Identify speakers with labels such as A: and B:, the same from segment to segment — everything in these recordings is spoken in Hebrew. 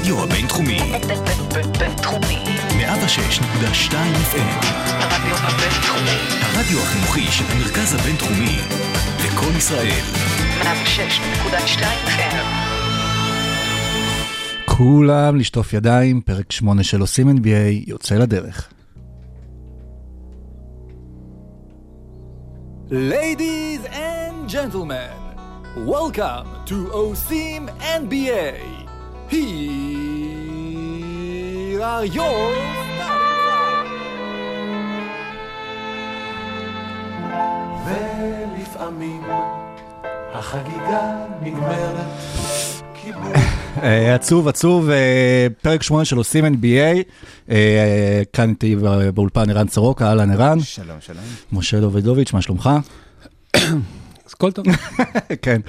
A: הרדיו הבינתחומי.
B: בינתחומי.
A: 106.2 FM.
B: הרדיו הבינתחומי.
A: הרדיו החינוכי של המרכז הבינתחומי. לקום ישראל.
B: 106.2 FM.
C: כולם לשטוף ידיים, פרק 8 של עושים NBA יוצא לדרך.
D: Ladies and gentlemen, welcome to OSIM NBA. Here are your
E: ולפעמים החגיגה נגמרת
C: אה, עצוב, עצוב, אה, פרק 8 של עושים NBA. אה, כאן איתי בא- באולפן ערן סורוקה, אהלן ערן.
F: שלום, שלום.
C: משה דוידוביץ', מה שלומך?
F: אז כל טוב.
C: כן.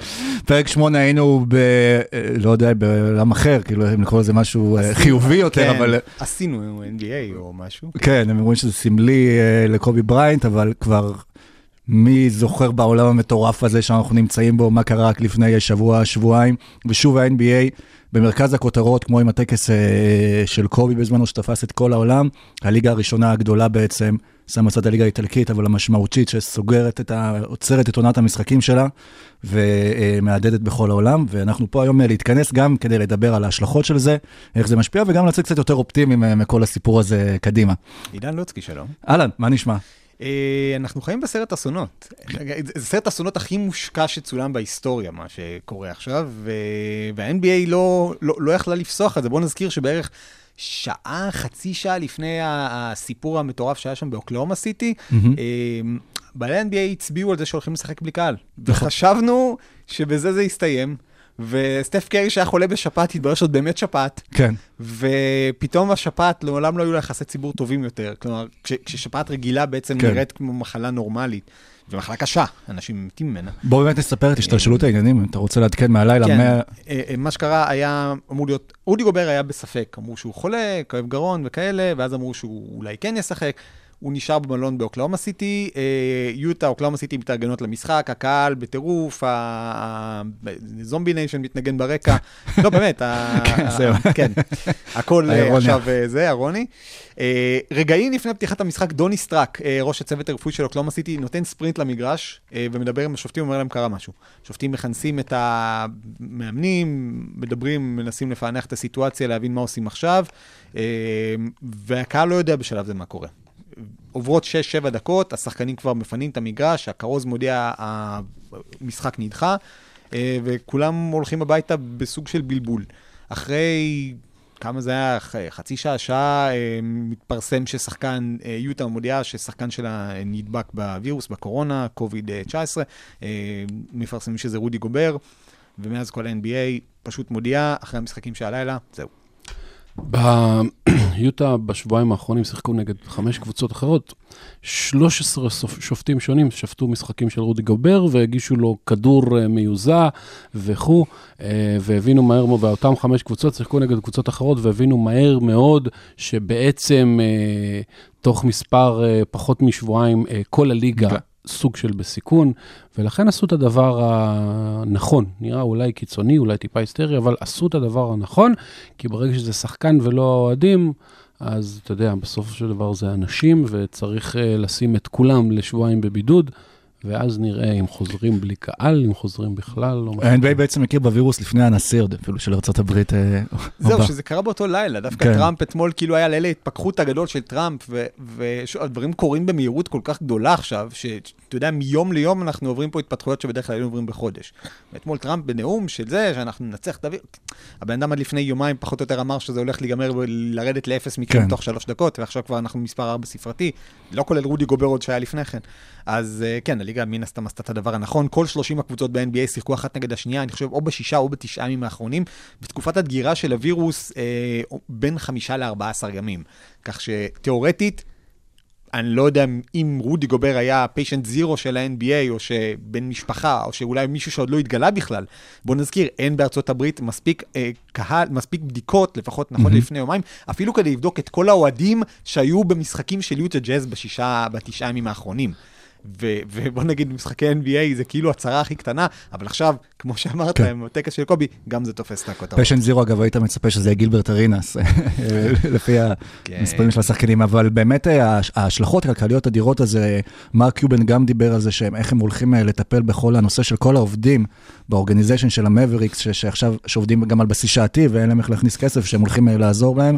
C: פרק 8 היינו ב... אה, לא יודע, בעולם אחר, כאילו, אם לקרוא לזה משהו אה, חיובי יותר,
F: כן,
C: אבל...
F: עשינו NBA או משהו.
C: כן, הם אומרים שזה סמלי אה, לקובי בריינט, אבל כבר מי זוכר בעולם המטורף הזה שאנחנו נמצאים בו, מה קרה רק לפני שבוע, שבועיים, ושוב ה-NBA במרכז הכותרות, כמו עם הטקס אה, של קובי בזמנו, שתפס את כל העולם, הליגה הראשונה הגדולה בעצם, שם בצד הליגה האיטלקית, אבל המשמעותית שסוגרת את ה... עוצרת את עונת המשחקים שלה, ומהדהדת בכל העולם, ואנחנו פה היום אה, להתכנס גם כדי לדבר על ההשלכות של זה, איך זה משפיע, וגם לצאת קצת יותר אופטימיים אה, מכל הסיפור הזה קדימה.
F: עידן לוצקי, שלום.
C: אהלן, מה נשמע?
F: אה, אנחנו חיים בסרט אסונות. זה סרט האסונות הכי מושקע שצולם בהיסטוריה, מה שקורה עכשיו, וה-NBA לא, לא, לא יכלה לפסוח על זה. בואו נזכיר שבערך שעה, חצי שעה לפני הסיפור המטורף שהיה שם באוקלאומה סיטי. אה, בעלי ה-NBA הצביעו על זה שהולכים לשחק בלי קהל.
C: נכון.
F: וחשבנו שבזה זה יסתיים. וסטף קרי שהיה חולה בשפעת, התברר שזאת באמת שפעת.
C: כן,
F: ופתאום השפעת, לעולם לא היו לה יחסי ציבור טובים יותר. כלומר, כש, כששפעת רגילה בעצם.
C: כן.
F: נראית כמו מחלה נורמלית, ומחלה קשה, אנשים מתים ממנה.
C: בוא באמת נספר את השתלשלות העניינים, אם אתה רוצה לעדכן מהלילה.
F: כן,
C: מה-
F: אה, אה, מה שקרה היה אמור להיות, רודי גובר היה בספק, אמרו שהוא חולה, כואב גרון וכאלה, ואז אמרו שהוא אולי כן ישחק. הוא נשאר במלון באוקלהומה סיטי, אה, יוטה, אוקלהומה סיטי מתארגנות למשחק, הקהל בטירוף, ה- ה- Zombie Nation מתנגן ברקע. לא, באמת,
C: כן,
F: הכל אה. עכשיו אה, זה, אירוני. אה, רגעים לפני פתיחת המשחק, דוני סטראק, ראש הצוות הרפואי של אוקלהומה סיטי, נותן ספרינט למגרש ומדבר עם השופטים, אומר להם קרה משהו. שופטים מכנסים את המאמנים, מדברים, מנסים לפענח את הסיטואציה, להבין מה עושים עכשיו, והקהל לא יודע בשלב זה מה קורה. עוברות 6-7 דקות, השחקנים כבר מפנים את המגרש, הכרוז מודיע, המשחק נדחה, אה, וכולם הולכים הביתה בסוג של בלבול. אחרי, כמה זה היה? ח- חצי שעה, שעה, אה, מתפרסם ששחקן, אה, יוטה מודיעה ששחקן שלה נדבק בווירוס, בקורונה, קוביד-19, אה, מפרסמים שזה רודי גובר, ומאז כל ה-NBA פשוט מודיעה, אחרי המשחקים של הלילה, זהו.
G: ביוטה בשבועיים האחרונים שיחקו נגד חמש קבוצות אחרות. 13 סופ- שופטים שונים שפטו משחקים של רודי גובר והגישו לו כדור אה, מיוזע וכו', אה, והבינו מהר מאוד, ואותם חמש קבוצות שיחקו נגד קבוצות אחרות והבינו מהר מאוד שבעצם אה, תוך מספר פחות משבועיים כל הליגה סוג של בסיכון, ולכן עשו את הדבר הנכון. נראה אולי קיצוני, אולי טיפה היסטרי, אבל עשו את הדבר הנכון, כי ברגע שזה שחקן ולא אוהדים, אז אתה יודע, בסופו של דבר זה אנשים, וצריך אה, לשים את כולם לשבועיים בבידוד, ואז נראה אם חוזרים בלי קהל, אם חוזרים בכלל, לא משהו.
C: ה-NBA בעצם מכיר בווירוס לפני הנשיא עוד, אפילו של ארה"ב. אה,
F: זהו,
C: הבא.
F: שזה קרה באותו לילה, דווקא
C: כן.
F: טראמפ אתמול כאילו היה לילה התפכחות הגדול של טראמפ, והדברים קורים במהירות כל כך גדולה עכשיו, שאתה יודע, מיום ליום אנחנו עוברים פה התפתחויות שבדרך כלל היינו עוברים בחודש. ואתמול טראמפ בנאום של זה, שאנחנו ננצח את הווירוס, הבן אדם עד לפני יומיים פחות או יותר אמר שזה הולך להיגמר ולרדת לאפס מקרים
C: כן.
F: תוך שלוש דקות, ועכשיו כבר אנחנו מספר ארבע ספרתי, לא כולל רודי גובר עוד שהיה לפני כן. אז אה, כן, הליגה מן הסתם עשתה את הדבר הנכון. כל 30 הקבוצות ב-NBA שיחקו אחת נגד השנייה, אני חושב, או בשישה או בתשעה ימים האחרונים. בתקופת הדגירה של הווירוס, אה, בין חמישה ל-14 ימים. כך שתיאורטית, אני לא יודע אם רודי גובר היה פיישנט זירו של ה-NBA, או שבן משפחה, או שאולי מישהו שעוד לא התגלה בכלל. בוא נזכיר, אין בארצות הברית מספיק אה, קהל, מספיק בדיקות, לפחות נכון
C: מהמם.
F: לפני יומיים, אפילו כדי לבדוק את כל האוהדים שהיו במשחקים של יוטה ג'אז בשישה, בתשעה ימים האחרונים. ו- ובוא נגיד, משחקי NBA זה כאילו הצהרה הכי קטנה, אבל עכשיו, כמו שאמרת,
C: כן.
F: עם הטקס של קובי, גם זה תופס את הכותרות.
C: פשן זירו, אגב, היית מצפה שזה יהיה גילברט ארינס, לפי
F: כן.
C: המספרים של השחקנים, אבל באמת אה, ההש- ההשלכות הכלכליות אדירות, אז אה, מרק קיובן גם דיבר על זה, שהם, איך הם הולכים אה, לטפל בכל הנושא של כל העובדים באורגניזיישן של המבריקס, שעכשיו, שעובדים גם על בסיס שעתי ואין להם איך להכניס כסף, שהם הולכים אה, לעזור להם,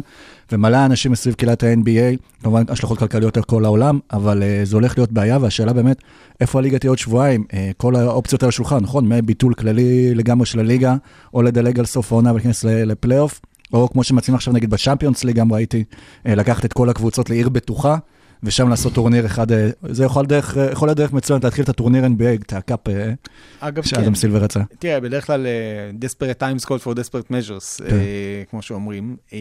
C: ומלא אנשים מסביב קהילת ה-NBA, כמובן השלכות כלכליות על כל העולם, אבל אה, זה הולך להיות בעיה, והשאלה באמת, איפה הליגה תהיה עוד שבועיים? אה, כל האופציות על השולחן, נכון? מביטול כללי לגמרי של הליגה, או לדלג על סוף העונה ולהיכנס לפלייאוף, או כמו שמציעים עכשיו נגיד בצ'אמפיונס ליג, גם ראיתי, אה, לקחת את כל הקבוצות לעיר בטוחה, ושם לעשות טורניר אחד, אה, זה יכול דרך, אה, יכול להיות דרך מצוינת להתחיל את הטורניר NBA, את ה-cup אה,
F: אגב, כן.
C: שאדם סילבר רצה.
F: תראה, בדרך כלל אה, desperate times call for desperate measures,
C: כן.
F: אה, כמו שאומרים. אה,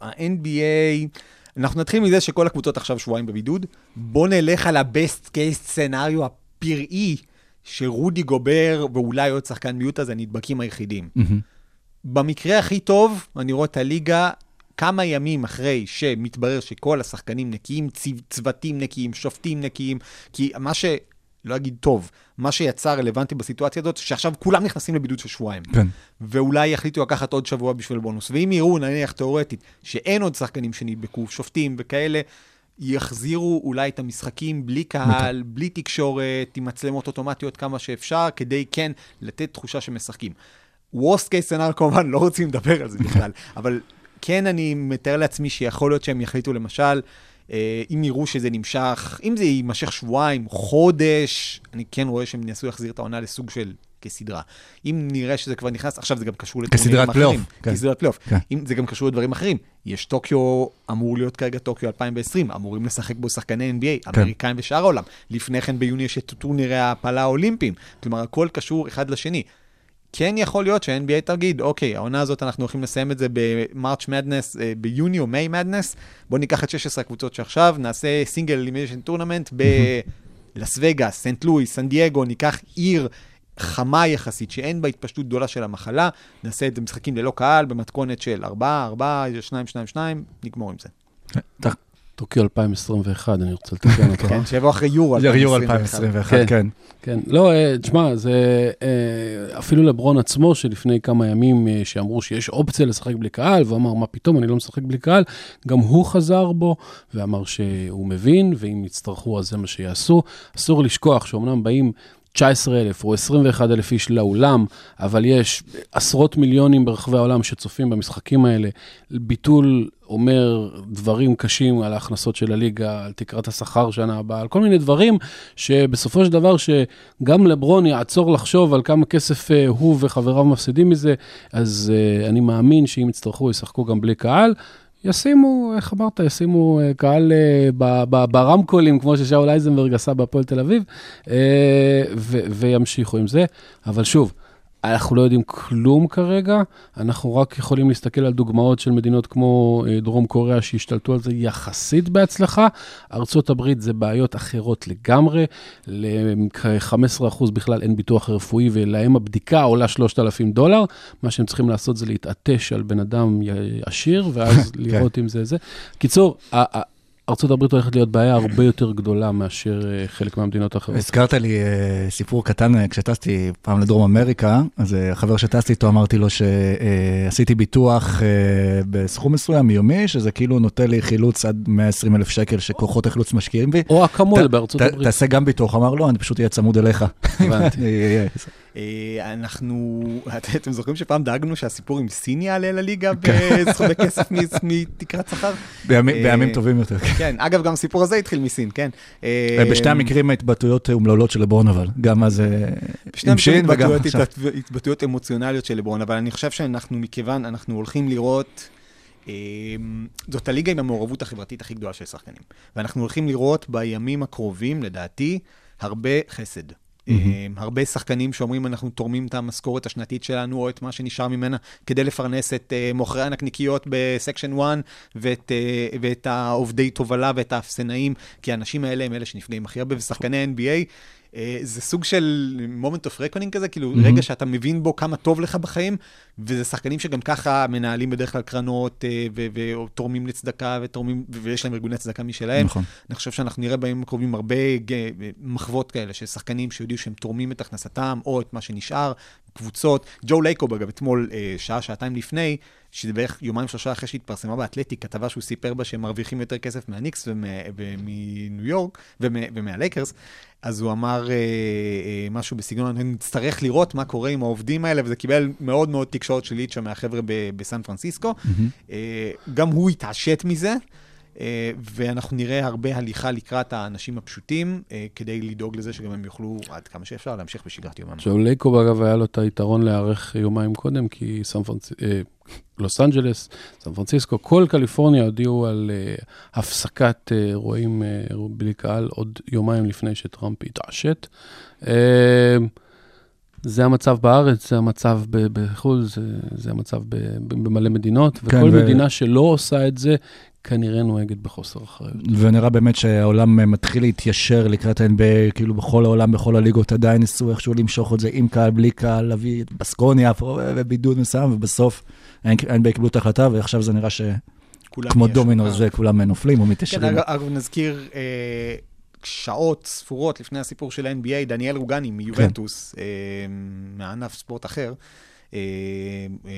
F: ה-NBA, אנחנו נתחיל מזה שכל הקבוצות עכשיו שבועיים בבידוד. בוא נלך על ה-best case scenario הפראי, שרודי גובר ואולי עוד שחקן מיעוט הזה הנדבקים היחידים.
C: מהמם.
F: במקרה הכי טוב, אני רואה את הליגה כמה ימים אחרי שמתברר שכל השחקנים נקיים, צו- צוותים נקיים, שופטים נקיים, כי מה ש... לא אגיד טוב, מה שיצא רלוונטי בסיטואציה הזאת, שעכשיו כולם נכנסים לבידוד של שבועיים.
C: כן.
F: ואולי יחליטו לקחת עוד שבוע בשביל בונוס. ואם יראו, נניח תיאורטית, שאין עוד שחקנים שנדבקו, שופטים וכאלה, יחזירו אולי את המשחקים בלי קהל, בלי תקשורת, עם מצלמות אוטומטיות כמה שאפשר, כדי כן לתת תחושה שמשחקים. worst case scenario כמובן, לא רוצים לדבר על זה בכלל, אבל כן אני מתאר לעצמי שיכול להיות שהם יחליטו למשל, אה, אם יראו שזה נמשך, אם זה יימשך שבועיים, חודש, אני כן רואה שהם ינסו להחזיר את העונה לסוג של כסדרה. אם נראה שזה כבר נכנס, עכשיו זה גם קשור לטורנירים
C: כסדרת
F: אחרים.
C: כן.
F: כסדרת פלייאוף.
C: כן.
F: אם זה גם קשור לדברים אחרים. יש טוקיו, אמור להיות כרגע טוקיו 2020, אמורים לשחק בו שחקני NBA,
C: כן.
F: אמריקאים ושאר העולם. לפני כן ביוני יש את טורנירי ההעפלה האולימפיים. כלומר, הכל קשור אחד לשני. כן יכול להיות שה-NBA תגיד, אוקיי, העונה הזאת אנחנו הולכים לסיים את זה ב-March Madness, אה, ביוני או May Madness, בואו ניקח את 16 הקבוצות שעכשיו, נעשה single elimination tournament בלאס וגאס, סנט לואיס, סן דייגו, ניקח עיר חמה יחסית, שאין בה התפשטות גדולה של המחלה, נעשה את זה משחקים ללא קהל, במתכונת של 4, 4, 2, 2, 2, נגמור עם זה.
G: טוקיו 2021, אני רוצה לתקן אותך.
F: כן, שיבוא אחרי יורו
C: יורו
F: 2021.
C: 2021,
G: כן.
C: כן.
G: כן, לא, אה, תשמע, זה אה, אפילו לברון עצמו, שלפני כמה ימים אה, שאמרו שיש אופציה לשחק בלי קהל, והוא אמר, מה פתאום, אני לא משחק בלי קהל, גם הוא חזר בו, ואמר שהוא מבין, ואם יצטרכו אז זה מה שיעשו. אסור לשכוח שאומנם באים 19,000 או 21,000 איש לאולם, אבל יש עשרות מיליונים ברחבי העולם שצופים במשחקים האלה. ביטול אומר דברים קשים על ההכנסות של הליגה, על תקרת השכר שנה הבאה, על כל מיני דברים שבסופו של דבר שגם לברון יעצור לחשוב על כמה כסף אה, הוא וחבריו מפסידים מזה, אז אה, אני מאמין שאם יצטרכו ישחקו גם בלי קהל. ישימו, איך אמרת, ישימו אה, קהל ברמקולים, כמו ששאול אייזנברג עשה בהפועל תל אביב, וימשיכו עם זה. אבל שוב, אנחנו לא יודעים כלום כרגע, אנחנו רק יכולים להסתכל על דוגמאות של מדינות כמו אה, דרום קוריאה שהשתלטו על זה יחסית בהצלחה. ארצות הברית זה בעיות אחרות לגמרי, ל-15% בכלל אין ביטוח רפואי ולהם הבדיקה עולה 3,000 דולר, מה שהם צריכים לעשות זה להתעטש על בן אדם עשיר ואז לראות אם זה זה. קיצור, הברית הולכת להיות בעיה הרבה יותר גדולה מאשר אה, חלק מהמדינות האחרות.
C: הזכרת לי אה, סיפור קטן, אה, כשטסתי פעם לדרום אמריקה, אז החבר שטסתי איתו אמרתי לו שעשיתי ביטוח בסכום מסוים יומי, שזה כאילו נותן לי חילוץ עד 120 אלף שקל שכוחות החילוץ משקיעים בי.
G: או אקמול בארצות הברית.
C: תעשה גם ביטוח, אמר לו, אני פשוט אהיה צמוד אליך.
G: הבנתי.
C: אה,
F: אנחנו, אתם זוכרים שפעם דאגנו שהסיפור עם סין יעלה לליגה
C: כן.
F: בסכומי כסף מ- מתקרת שכר?
C: בימים
F: אה,
C: בימים טובים יותר.
F: כן, אגב, גם הסיפור הזה התחיל מסין, כן. אה,
C: בשני המקרים ההתבטאויות אומללות של לברון, אבל גם אז עם שין וגם עכשיו.
F: התבט- התבטאויות אמוציונליות של לברון, אבל אני חושב שאנחנו, מכיוון, אנחנו הולכים לראות, זאת הליגה עם המעורבות החברתית הכי גדולה של שחקנים. ואנחנו הולכים לראות בימים הקרובים, לדעתי, הרבה חסד. אה, הרבה שחקנים שאומרים, אנחנו תורמים את המשכורת השנתית שלנו, או את מה שנשאר ממנה, כדי לפרנס את אה, מוכרי הנקניקיות בסקשן 1, ואת, אה, ואת העובדי תובלה ואת האפסנאים, כי האנשים האלה הם אלה שנפגעים הכי הרבה, ושחקני NBA, זה סוג של moment of reckoning כזה, כאילו
C: מהמם.
F: רגע שאתה מבין בו כמה טוב לך בחיים, וזה שחקנים שגם ככה מנהלים בדרך כלל קרנות, אה, ותורמים לצדקה, ותורמים, ויש להם ארגוני צדקה משלהם.
C: נכון.
F: אני חושב שאנחנו נראה בימים הקרובים הרבה ג- מחוות כאלה של שחקנים שיודעו שהם תורמים את הכנסתם, או את מה שנשאר, קבוצות. ג'ו לייקוב, אגב, אתמול, אה, שעה, שעתיים לפני, שזה בערך יומיים שלושה אחרי שהתפרסמה באתלטיק, כתבה שהוא סיפר בה שהם מרוויחים יותר כסף מהניקס ומניו יורק ומה- ומהלייקרס, אז הוא אמר אה, אה, משהו בסגנון, נצטרך לראות מה קורה עם העובדים האלה, וזה קיבל מאוד מאוד תקשורת שלילית שם מהחבר'ה בסן פרנסיסקו. אה, גם הוא התעשת מזה. אה, ואנחנו נראה הרבה הליכה לקראת האנשים הפשוטים, אה, כדי לדאוג לזה שגם הם יוכלו עד כמה שאפשר להמשיך בשגרת יומם.
G: עכשיו, לייקוב, אגב, היה לו את היתרון להיערך יומיים קודם, כי סן פרנס... אה, לוס אנג'לס, סן פרנסיסקו, כל קליפורניה הודיעו על הפסקת אירועים בלי קהל עוד יומיים לפני שטראמפ התעשת. זה המצב בארץ, זה המצב בחו"ל, זה, זה המצב ב- ב- במלא מדינות,
C: כן,
G: וכל
C: ו-
G: מדינה שלא עושה את זה, כנראה נוהגת בחוסר אחריות.
C: ונראה באמת שהעולם מתחיל להתיישר לקראת ה-NBA, כאילו בכל העולם, בכל הליגות עדיין ניסו איכשהו למשוך את זה עם קהל, בלי קהל, להביא את בסקוניה ובידוד מסוים, ובסוף ה-NBA קיבלו את ההחלטה, ועכשיו זה נראה שכמו דומינו. זה, כולם נופלים או
F: כן. אגב, אגב, נזכיר, אה, שעות ספורות לפני הסיפור של ה-NBA, דניאל רוגני מיובנטוס, אה, מענף ספורט אחר,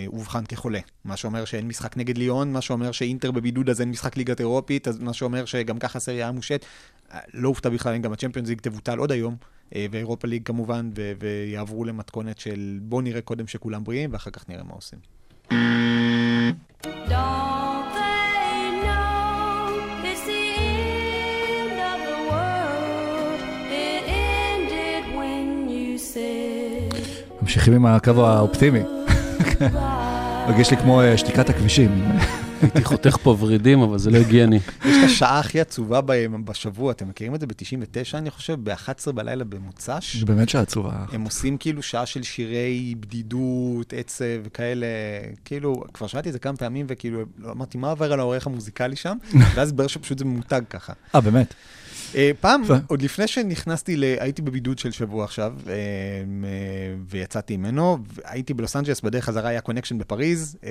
F: אובחן כחולה. מה שאומר שאין משחק נגד ליאון, מה שאומר שאינטר בבידוד אז אין משחק ליגת אירופית, אז מה שאומר שגם ככה סריה מושת. אה, לא הופתע בכלל אם גם הצ'מפיונס ליג תבוטל עוד היום, אה, ואירופה ליג כמובן, ו- ויעברו למתכונת של בוא נראה קודם שכולם בריאים, ואחר כך נראה מה עושים.
H: Don't
C: ממשיכים עם הקו האופטימי. מרגיש לי כמו אה, שתיקת הכבישים.
G: הייתי חותך פה ורידים, אבל זה לא הגיוני.
F: יש את השעה הכי עצובה בשבוע, אתם מכירים את זה ב-99, אני חושב, ב-11 בלילה במוצ"ש?
C: זה באמת שעה עצובה.
F: הם עושים כאילו שעה של שירי בדידות, עצב וכאלה, כאילו, כבר שמעתי את זה כמה פעמים, וכאילו, לא אמרתי, מה עובר על העורך המוזיקלי שם? ואז התברר שפשוט זה ממותג ככה.
C: אה, באמת?
F: אה, פעם. עוד לפני שנכנסתי, ל... הייתי בבידוד של שבוע עכשיו, אה, ויצאתי ממנו, הייתי בלוס אנג'לס, בדרך חזרה היה connection בפריז. אה,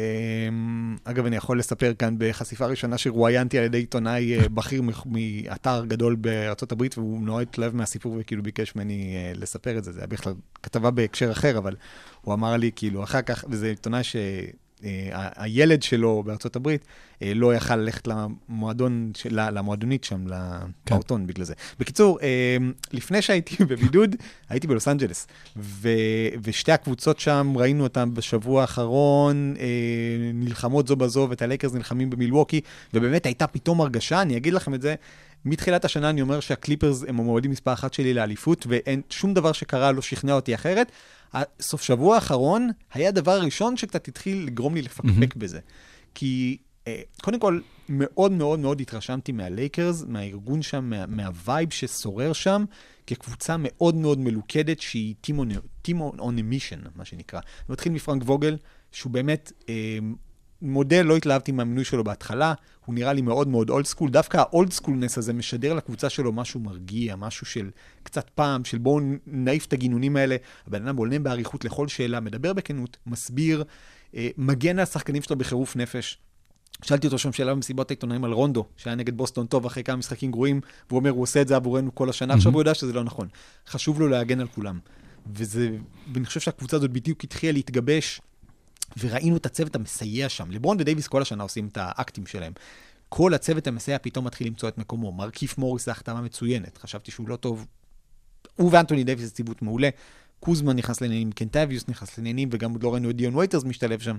F: אגב, אני יכול לספר כאן בחשיפה ראשונה שרואיינתי על ידי עיתונאי בכיר מאתר גדול בארצות הברית, והוא נורא התלהב מהסיפור וכאילו ביקש ממני לספר את זה. זה היה בכלל כתבה בהקשר אחר, אבל הוא אמר לי, כאילו, אחר כך, וזה עיתונאי ש... אה, הילד שלו בארצות הברית אה, לא יכל ללכת למועדון, למועדונית שם, לפעוטון בגלל זה. בקיצור, אה, לפני שהייתי בבידוד, הייתי בלוס אנג'לס, ו- ושתי הקבוצות שם, ראינו אותן בשבוע האחרון, נלחמות זו בזו, ואת הלייקרס נלחמים במילווקי, ובאמת הייתה פתאום הרגשה, אני אגיד לכם את זה, מתחילת השנה אני אומר שהקליפרס הם המועמדים מספר אחת שלי לאליפות, ואין שום דבר שקרה לא שכנע אותי אחרת. הסוף שבוע האחרון היה הדבר הראשון שקצת התחיל לגרום לי לפקפק בזה. כי אה, קודם כל, מאוד מאוד מאוד התרשמתי מהלייקרס, מהארגון שם, מה, מהווייב ששורר שם, כקבוצה מאוד מאוד מלוכדת שהיא team on, on a mission, מה שנקרא. זה מתחיל מפרנק ווגל, שהוא באמת אה, מודה, לא התלהבתי מהמינוי שלו בהתחלה, הוא נראה לי מאוד מאוד old school. דווקא ה-old schoolness הזה משדר לקבוצה שלו משהו מרגיע, משהו של קצת פעם, של בואו נעיף את הגינונים האלה. הבן אדם עונה באריכות לכל שאלה, מדבר בכנות, מסביר, אה, מגן על השחקנים שלו בחירוף נפש. שאלתי אותו שם שאלה במסיבות העיתונאים על רונדו, שהיה נגד בוסטון טוב אחרי כמה משחקים גרועים, והוא אומר, הוא עושה את זה עבורנו כל השנה, עכשיו הוא יודע שזה לא נכון. חשוב לו להגן על כולם. וזה, ואני חושב שהקבוצה הזאת בדיוק התחילה להתגבש, וראינו את הצוות המסייע שם. לברון ודייוויס כל השנה עושים את האקטים שלהם. כל הצוות המסייע פתאום מתחיל למצוא את מקומו. מרקיף מוריס זה החתמה מצוינת, חשבתי שהוא לא טוב. הוא ואנטוני דייוויס זה ציוות מעולה. קוזמה נכנס לעניינים, קנטביוס נכנס לעניינים, וגם עוד לא ראינו את דיון וייטרס משתלב שם.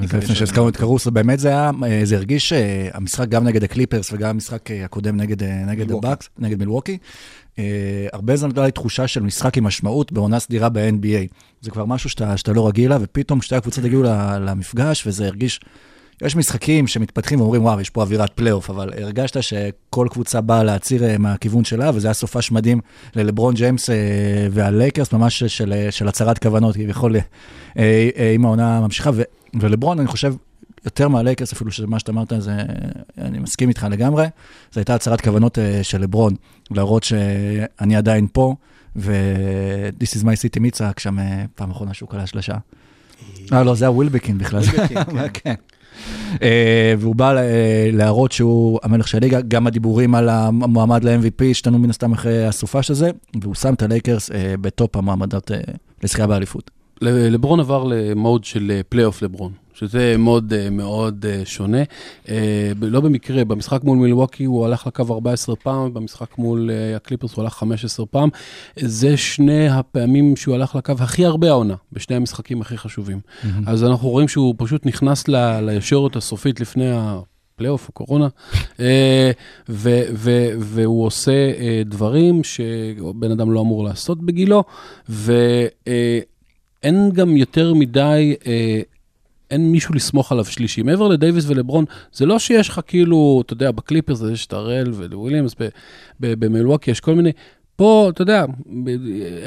C: לפני שהזכרנו את קרוסו, באמת זה היה, אה, זה הרגיש שהמשחק גם נגד הקליפרס וגם המשחק אה, הקודם נגד, אה, נגד. הבאקס, נגד מילווקי, אה, הרבה זמן הייתה לי תחושה של משחק עם משמעות בעונה סדירה ב-NBA. זה כבר משהו שאתה, שאתה לא רגיל לה, ופתאום שתי הקבוצות הגיעו למפגש, וזה הרגיש... יש משחקים שמתפתחים ואומרים, וואו, יש פה אווירת פלייאוף, אבל הרגשת שכל קבוצה באה להצהיר אה, מהכיוון שלה, וזה היה סופש מדהים ללברון ג'יימס אה, והלייקרס, ממש של, של הצהרת כוונות, כביכול, אה, אה, אם העונה ממשיכה. ולברון, אני חושב, יותר מהלייקרס אפילו, שמה שאתה אמרת, זה, אני מסכים איתך לגמרי. זו הייתה הצהרת כוונות אה, של לברון, להראות שאני עדיין פה, ו-This is my city מי צעק שם אה, פעם אחרונה שהוא קלע שלושה. אה, לא, זה הווילבקין בכלל.
F: ווילבקין, כן.
C: אה, והוא בא אה, להראות שהוא המלך של הליגה, גם הדיבורים על המועמד ל-MVP השתנו מן הסתם אחרי הסופש הזה, והוא שם את הלייקרס אה, בטופ המועמדות אה, לזכייה באליפות.
G: ל- לברון עבר למוד של פלייאוף לברון, שזה מוד אה, מאוד אה, שונה. אה, לא במקרה, במשחק מול מילווקי הוא הלך לקו 14 פעם, במשחק מול הקליפרס הוא הלך 15 פעם. זה שני הפעמים שהוא הלך לקו הכי הרבה העונה, בשני המשחקים הכי חשובים. אז אנחנו רואים שהוא פשוט נכנס ל- לישורת הסופית לפני ה... פלייאוף, הקורונה, ו- ו- והוא עושה דברים שבן אדם לא אמור לעשות בגילו, ואין גם יותר מדי, אין מישהו לסמוך עליו שלישי. מעבר לדייוויס ולברון, זה לא שיש לך כאילו, אתה יודע, בקליפרס יש את הראל וויליאמס, ב- ב- במילווקי יש כל מיני... פה, אתה יודע,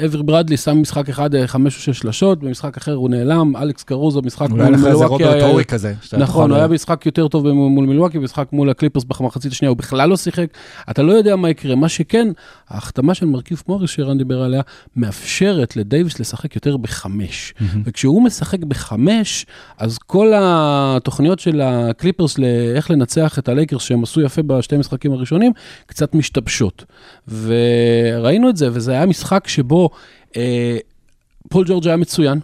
G: אברי ברדלי שם משחק אחד, אה, חמש או שש שלשות, במשחק אחר הוא נעלם, אלכס קרוסו, משחק
C: אולי לך איזה רוברט אורי כזה.
G: נכון, הוא היה משחק יותר טוב מול מילווקי, משחק מול הקליפרס במחצית השנייה, הוא בכלל לא שיחק. אתה לא יודע מה יקרה. מה שכן, ההחתמה של מרקיף מוריס שרן דיבר עליה, מאפשרת לדייוויס לשחק יותר בחמש. וכשהוא משחק בחמש, אז כל התוכניות של הקליפרס לאיך לנצח את הלייקרס, שהם עשו יפה בשתי המשחקים הראשונים, קצת משתבשות. וראינו את זה, וזה היה משחק שבו אה, פול ג'ורג' היה מצוין,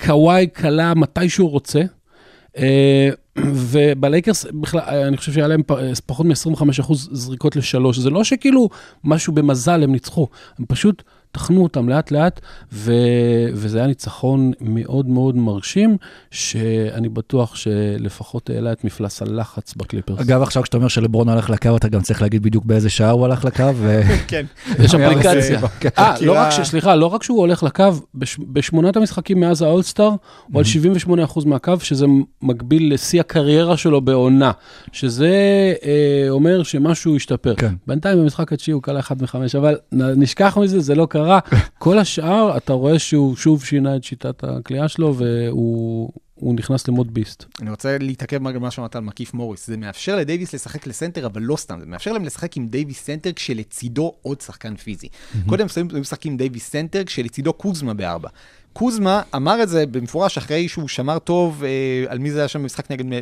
G: קוואי קלע מתי שהוא רוצה. אה, ובלייקרס בכלל, אני חושב שהיה להם פ- פחות מ-25% זריקות לשלוש. זה לא שכאילו משהו במזל הם ניצחו, הם פשוט טחנו אותם לאט לאט, ו... וזה היה ניצחון מאוד מאוד מרשים, שאני בטוח שלפחות העלה את מפלס הלחץ בקליפרס.
C: אגב, עכשיו כשאתה אומר שלברון הלך לקו, אתה גם צריך להגיד בדיוק באיזה שעה הוא הלך לקו. ו-
F: כן.
G: יש אפליקציה.
C: כן.
G: אה, לא רק ש... סליחה, לא רק שהוא הולך לקו, בש... בשמונת המשחקים מאז האולסטאר, הוא על 78% מהקו, שזה מקביל לשיא הקריירה שלו בעונה, שזה אה, אומר שמשהו השתפר.
C: כן.
G: בינתיים במשחק התשיעי הוא קלע 1 מ-5, אבל נשכח מזה, זה לא קרה. כל השאר, אתה רואה שהוא שוב שינה את שיטת הקליעה שלו, והוא הוא נכנס ל mode beast.
F: אני רוצה להתעכב על מה שאמרת על מרקיף מוריס. זה מאפשר לדייוויס לשחק לסנטר, אבל לא סתם, זה מאפשר להם לשחק עם דייוויס סנטר כשלצידו עוד שחקן פיזי. קודם הם משחקים עם דייוויס סנטר כשלצידו קוזמה בארבע. קוזמה אמר את זה במפורש אחרי שהוא שמר טוב, אה, על מי זה היה שם במשחק נגד אה,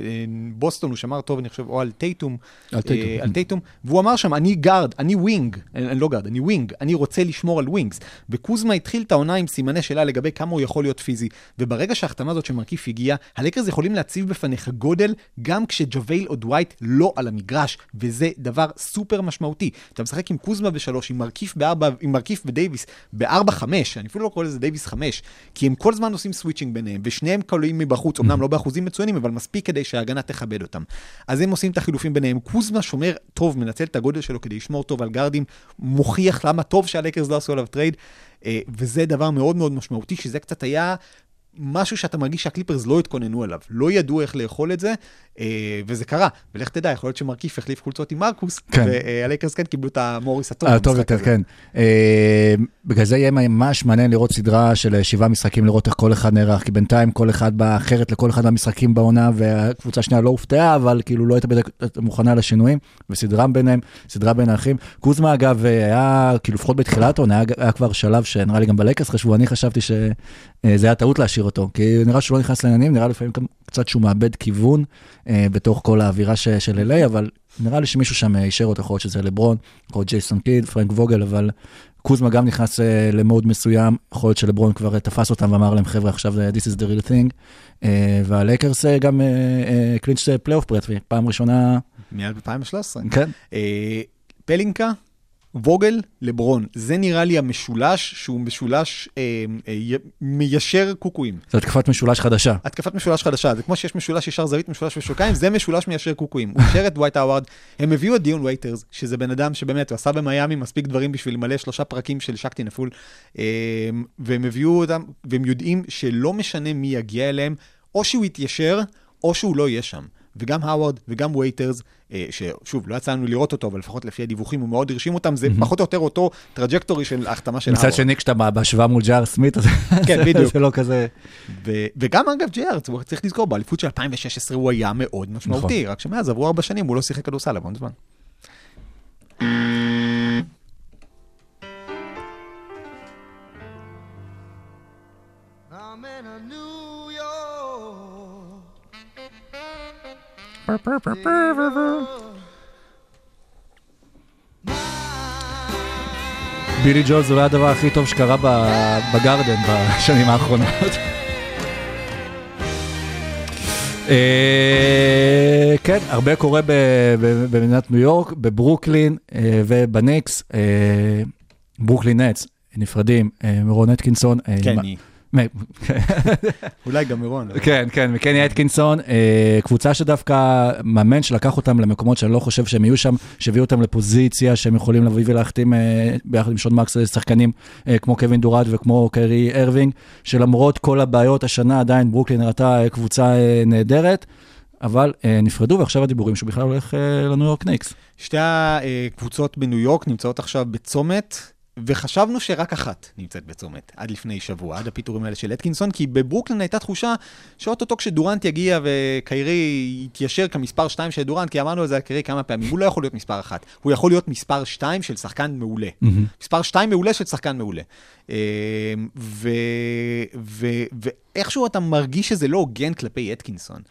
F: בוסטון, הוא שמר טוב, אני חושב, או על טייטום.
G: על טייטום,
F: אה,
G: כן.
F: על טייטום, והוא אמר שם, אני גארד, אני wing, אני, אני לא גארד, אני wing, אני רוצה לשמור על wings. וקוזמה התחיל את העונה עם סימני שאלה לגבי כמה הוא יכול להיות פיזי. וברגע שההחתמה הזאת של מרקיף הגיעה, הלייקרס יכולים להציב בפניך גודל, גם כשג'אוויל או דווייט לא על המגרש, וזה דבר סופר משמעותי. אתה משחק עם קוזמה בשלוש, עם מרקיף בארבע, עם מרקיף ודייוויס, בארבע חמש, אני אפילו לא קורא לזה דייוויס חמש, כי הם כל הזמן עושים switching ביניהם, ושניהם קולעים מבחוץ, אמנם לא באחוזים מצוינים, אבל מספיק כדי שההגנה תכבד אותם. אז הם עושים את החילופים ביניהם. קוזמה שומר טוב, מנצל את הגודל שלו כדי לשמור טוב על גארדים, מוכיח למה טוב שהלייקרס לא עשו עליו trade, אה, וזה דבר מאוד מאוד משמעותי, שזה קצת היה משהו שאתה מרגיש שהקליפרס לא התכוננו אליו, לא ידעו איך לאכול את זה, אה, וזה קרה. ולך תדע, יכול להיות שמרקיף החליף חולצות עם מרקוס,
C: כן.
F: והלייקרס כן קיבלו את המוריס הטוב.
C: הטוב
F: במשחק
C: יותר,
F: הזה.
C: כן. אה, בגלל זה יהיה ממש מעניין לראות סדרה של אה, שבעה משחקים, לראות איך כל אחד נערך, כי בינתיים כל אחד בא אחרת לכל אחד מהמשחקים בעונה, והקבוצה השנייה לא הופתעה, אבל כאילו לא הייתה בדיוק מוכנה לשינויים, וסדרה ביניהם, סדרה בין האחים. קוזמה אגב, אה, היה, כאילו לפחות בתחילת העונה, היה- כבר שלב שנראה לי גם בלקס חשבו, אני חשבתי שזה היה טעות להשאיר אותו, כי נראה שהוא לא נכנס לעניינים, נראה לפעמים קצת שהוא מאבד כיוון אה, בתוך כל האווירה ש- של LA, אבל נראה לי שמישהו שם אה, יישר אותו, יכול להיות שזה לברון, יכול להיות ג'ייסון קיד, פרנק ווגל, אבל קוזמה גם נכנס אה, למוד מסוים, יכול להיות שלברון כבר אה, תפס אותם ואמר להם, חבר'ה, עכשיו זה This is the real thing, אה, והלייקרס אה, גם clinched playoff berth וואי, פעם ראשונה,
F: מיד ב-2013.
C: כן,
F: אה, פלינקה, ווגל, לברון. זה נראה לי המשולש שהוא משולש אה, אה, מיישר קוקואים.
C: זו התקפת משולש חדשה.
F: התקפת משולש חדשה, זה כמו שיש משולש ישר זווית, משולש שווה שוקיים, זה משולש מיישר קוקואים. הוא יישר את דווייט האווארד, הם הביאו את דיון וייטרס, שזה בן אדם שבאמת, הוא עשה במיאמי מספיק דברים בשביל למלא שלושה פרקים של שקטי נפול, אה, והם הביאו אותם, והם יודעים שלא משנה מי יגיע אליהם, או שהוא יתיישר, או שהוא לא יהיה שם. וגם האווארד וגם וייטרס, אה, ששוב, לא יצא לנו לראות אותו, אבל לפחות לפי הדיווחים הוא מאוד הרשים אותם, זה פחות או יותר אותו trajectory של ההחתמה של האווארד.
C: מצד שני, כשאתה בהשוואה מול ג'אר סמית, אז
F: כן,
C: זה- לא כזה...
F: וגם אגב ג'י.אר, צריך לזכור, באליפות של 2016 הוא היה מאוד משמעותי, רק שמאז עברו ארבע שנים, הוא לא שיחק כדורסל המון זמן.
E: I'm in a
C: בילי ג'ול זה אולי הדבר הכי טוב שקרה בגרדן בשנים האחרונות. אה, כן, הרבה קורה במדינת ניו יורק, בברוקלין אה, ובניקס. אה, ברוקלין נץ, נפרדים, מרון אטקינסון.
F: כן, היא. אולי גם מירון.
C: כן, כן, מקני אטקינסון, אה, קבוצה שדווקא מאמן שלקח אותם למקומות שאני לא חושב שהם יהיו שם, שהביאו אותם לפוזיציה שהם יכולים לבוא ולהחתים אה, ביחד עם שון מקס שחקנים אה, כמו קווין דורנט וכמו קיירי אירווינג, שלמרות כל הבעיות השנה עדיין ברוקלין נראתה קבוצה נהדרת, אבל אה, נפרדו ועכשיו הדיבורים שהוא בכלל הולך אה, לניו יורק ניקס.
F: שתי הקבוצות בניו יורק נמצאות עכשיו בצומת, וחשבנו שרק אחת נמצאת בצומת, עד לפני שבוע, עד הפיטורים האלה של אטקינסון, כי בברוקלין הייתה תחושה שאו-טו-טו כשדורנט יגיע וקיירי יתיישר כמספר 2 של דורנט, כי אמרנו על זה לקיירי כמה פעמים, הוא לא יכול להיות מספר 1, הוא יכול להיות מספר 2 של שחקן מעולה. מספר 2 מעולה של שחקן מעולה. אה, ו- ו- ואיכשהו אתה מרגיש שזה לא הוגן כלפי אטקינסון.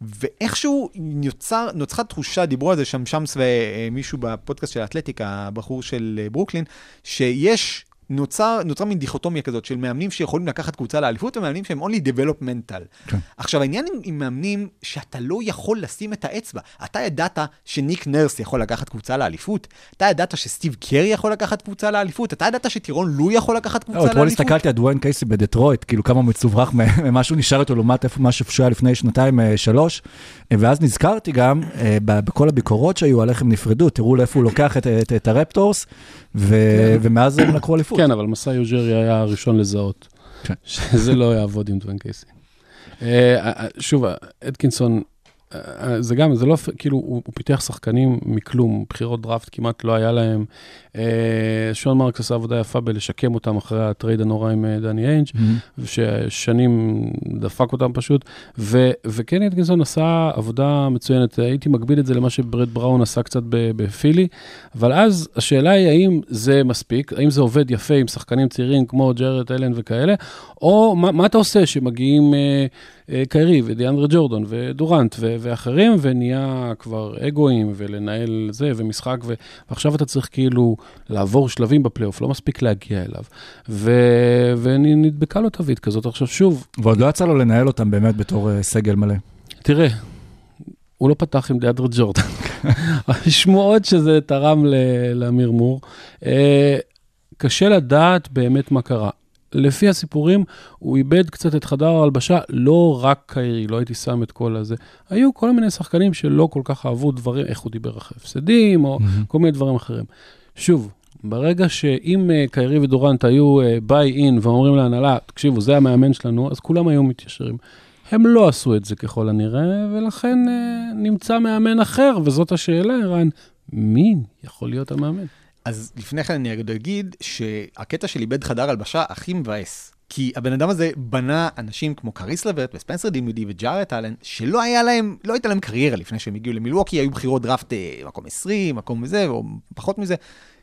F: ואיכשהו נוצר, נוצרה תחושה, דיברו על זה שם שמס ומישהו בפודקאסט של האתלטיק, הבחור של אה, ברוקלין, שיש, נוצר, נוצרה מין דיכוטומיה כזאת של מאמנים שיכולים לקחת קבוצה לאליפות ומאמנים שהם only developmental.
C: כן.
F: עכשיו, העניין עם, עם מאמנים שאתה לא יכול לשים את האצבע. אתה ידעת שניק נרס יכול לקחת קבוצה לאליפות? אתה ידעת שסטיב קרי יכול לקחת קבוצה לאליפות? אתה ידעת שטירון לו יכול לקחת קבוצה
C: לא,
F: לאליפות?
C: אתמול הסתכלתי על דוויין קייסי בדטרויט, כאילו כמה מצוברח ממה שהוא נשאר איתו לעומת מה שהוא היה לפני שנתיים, אה, שלוש. אה, ואז נזכרתי גם אה, בכל הביקורות שהיו על איך הם נפרדו, תראו לאיפה הוא לוקח את- את- את הרפטורס, ומאז הם לקחו אליפות.
G: כן, אבל מסאי אוג'רי היה הראשון לזהות,
C: כן.
G: שזה לא יעבוד עם דווין קייסי. אה, אה, שוב, אטקינסון, אה, זה גם, זה לא, כאילו, הוא פיתח שחקנים מכלום, בחירות דראפט כמעט לא היה להם. אה, שון מרקס עשה עבודה יפה בלשקם אותם אחרי ה trade הנורא עם אה, דני איינג'.
C: מהמם.
G: ששנים דפק אותם פשוט, ו- וקני אטקינסון עשה עבודה מצוינת, הייתי מקביל את זה למה שברד בראון עשה קצת בפילי, אבל אז השאלה היא האם זה מספיק, האם זה עובד יפה עם שחקנים צעירים כמו ג'רד אלן וכאלה, או מה, מה אתה עושה שמגיעים אה, קיירי ודיאנדרה ג'ורדון ודורנט ו- ואחרים, ונהיה כבר אגואים ולנהל זה ומשחק, ו- ועכשיו אתה צריך כאילו לעבור שלבים בפלייאוף, לא מספיק להגיע אליו. ו- ונדבקה לו תווית כזאת. עכשיו שוב,
C: ועוד לא יצא לו לנהל אותם באמת בתור אה, סגל מלא.
G: תראה, הוא לא פתח עם דיאדרה ג'ורדן. שמועות שזה תרם ל- למרמור. אה, קשה לדעת באמת מה קרה. לפי הסיפורים, הוא איבד קצת את חדר ההלבשה, לא רק קיירי, לא הייתי שם את כל הזה. היו כל מיני שחקנים שלא כל כך אהבו דברים, איך הוא דיבר אחרי הפסדים, או כל מיני דברים אחרים. שוב, ברגע שאם אה, קיירי ודורנט היו ביי אין ואומרים להנהלה, תקשיבו, זה המאמן שלנו, אז כולם היו מתיישרים. הם לא עשו את זה ככל הנראה, ולכן אה, נמצא מאמן אחר, וזאת השאלה, ערן, מי יכול להיות המאמן?
F: אז לפני כן אני אגיד שהקטע של איבד חדר הלבשה הכי מבאס. כי הבן אדם הזה בנה אנשים כמו קריס לברט וספנסר דימידי וג'ארט אלן, שלא היה להם, לא הייתה להם קריירה לפני שהם הגיעו למילווקי, היו בחירות דראפט אה, מקום 20, מקום זה, או פחות מזה.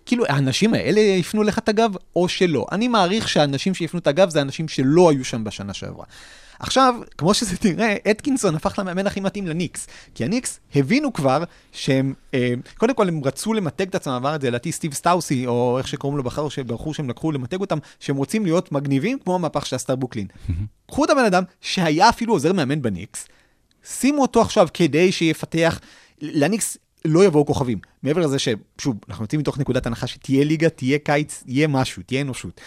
F: כאילו, האנשים האלה יפנו לך את הגב, או שלא. אני מעריך שהאנשים שיפנו את הגב זה אנשים שלא היו שם בשנה שעברה. עכשיו, כמו שזה נראה, אטקינסון הפך למאמן הכי מתאים לניקס. כי הניקס הבינו כבר שהם, אה, קודם כל הם רצו למתג את עצמם, אמר את זה לדעתי סטיב סטאוט, או איך שקוראים לו בחר, שבחור שהם לקחו למתג אותם, שהם רוצים להיות מגניבים כמו המהפך שעשתה ברוקלין. קחו את הבן אדם שהיה אפילו עוזר מאמן בניקס, שימו אותו עכשיו כדי שיפתח, לניקס לא יבואו כוכבים. מעבר לזה ששוב, אנחנו יוצאים מתוך נקודת הנחה שתהיה ליגה, תהיה קיץ, יהיה משהו, תהיה אנושות.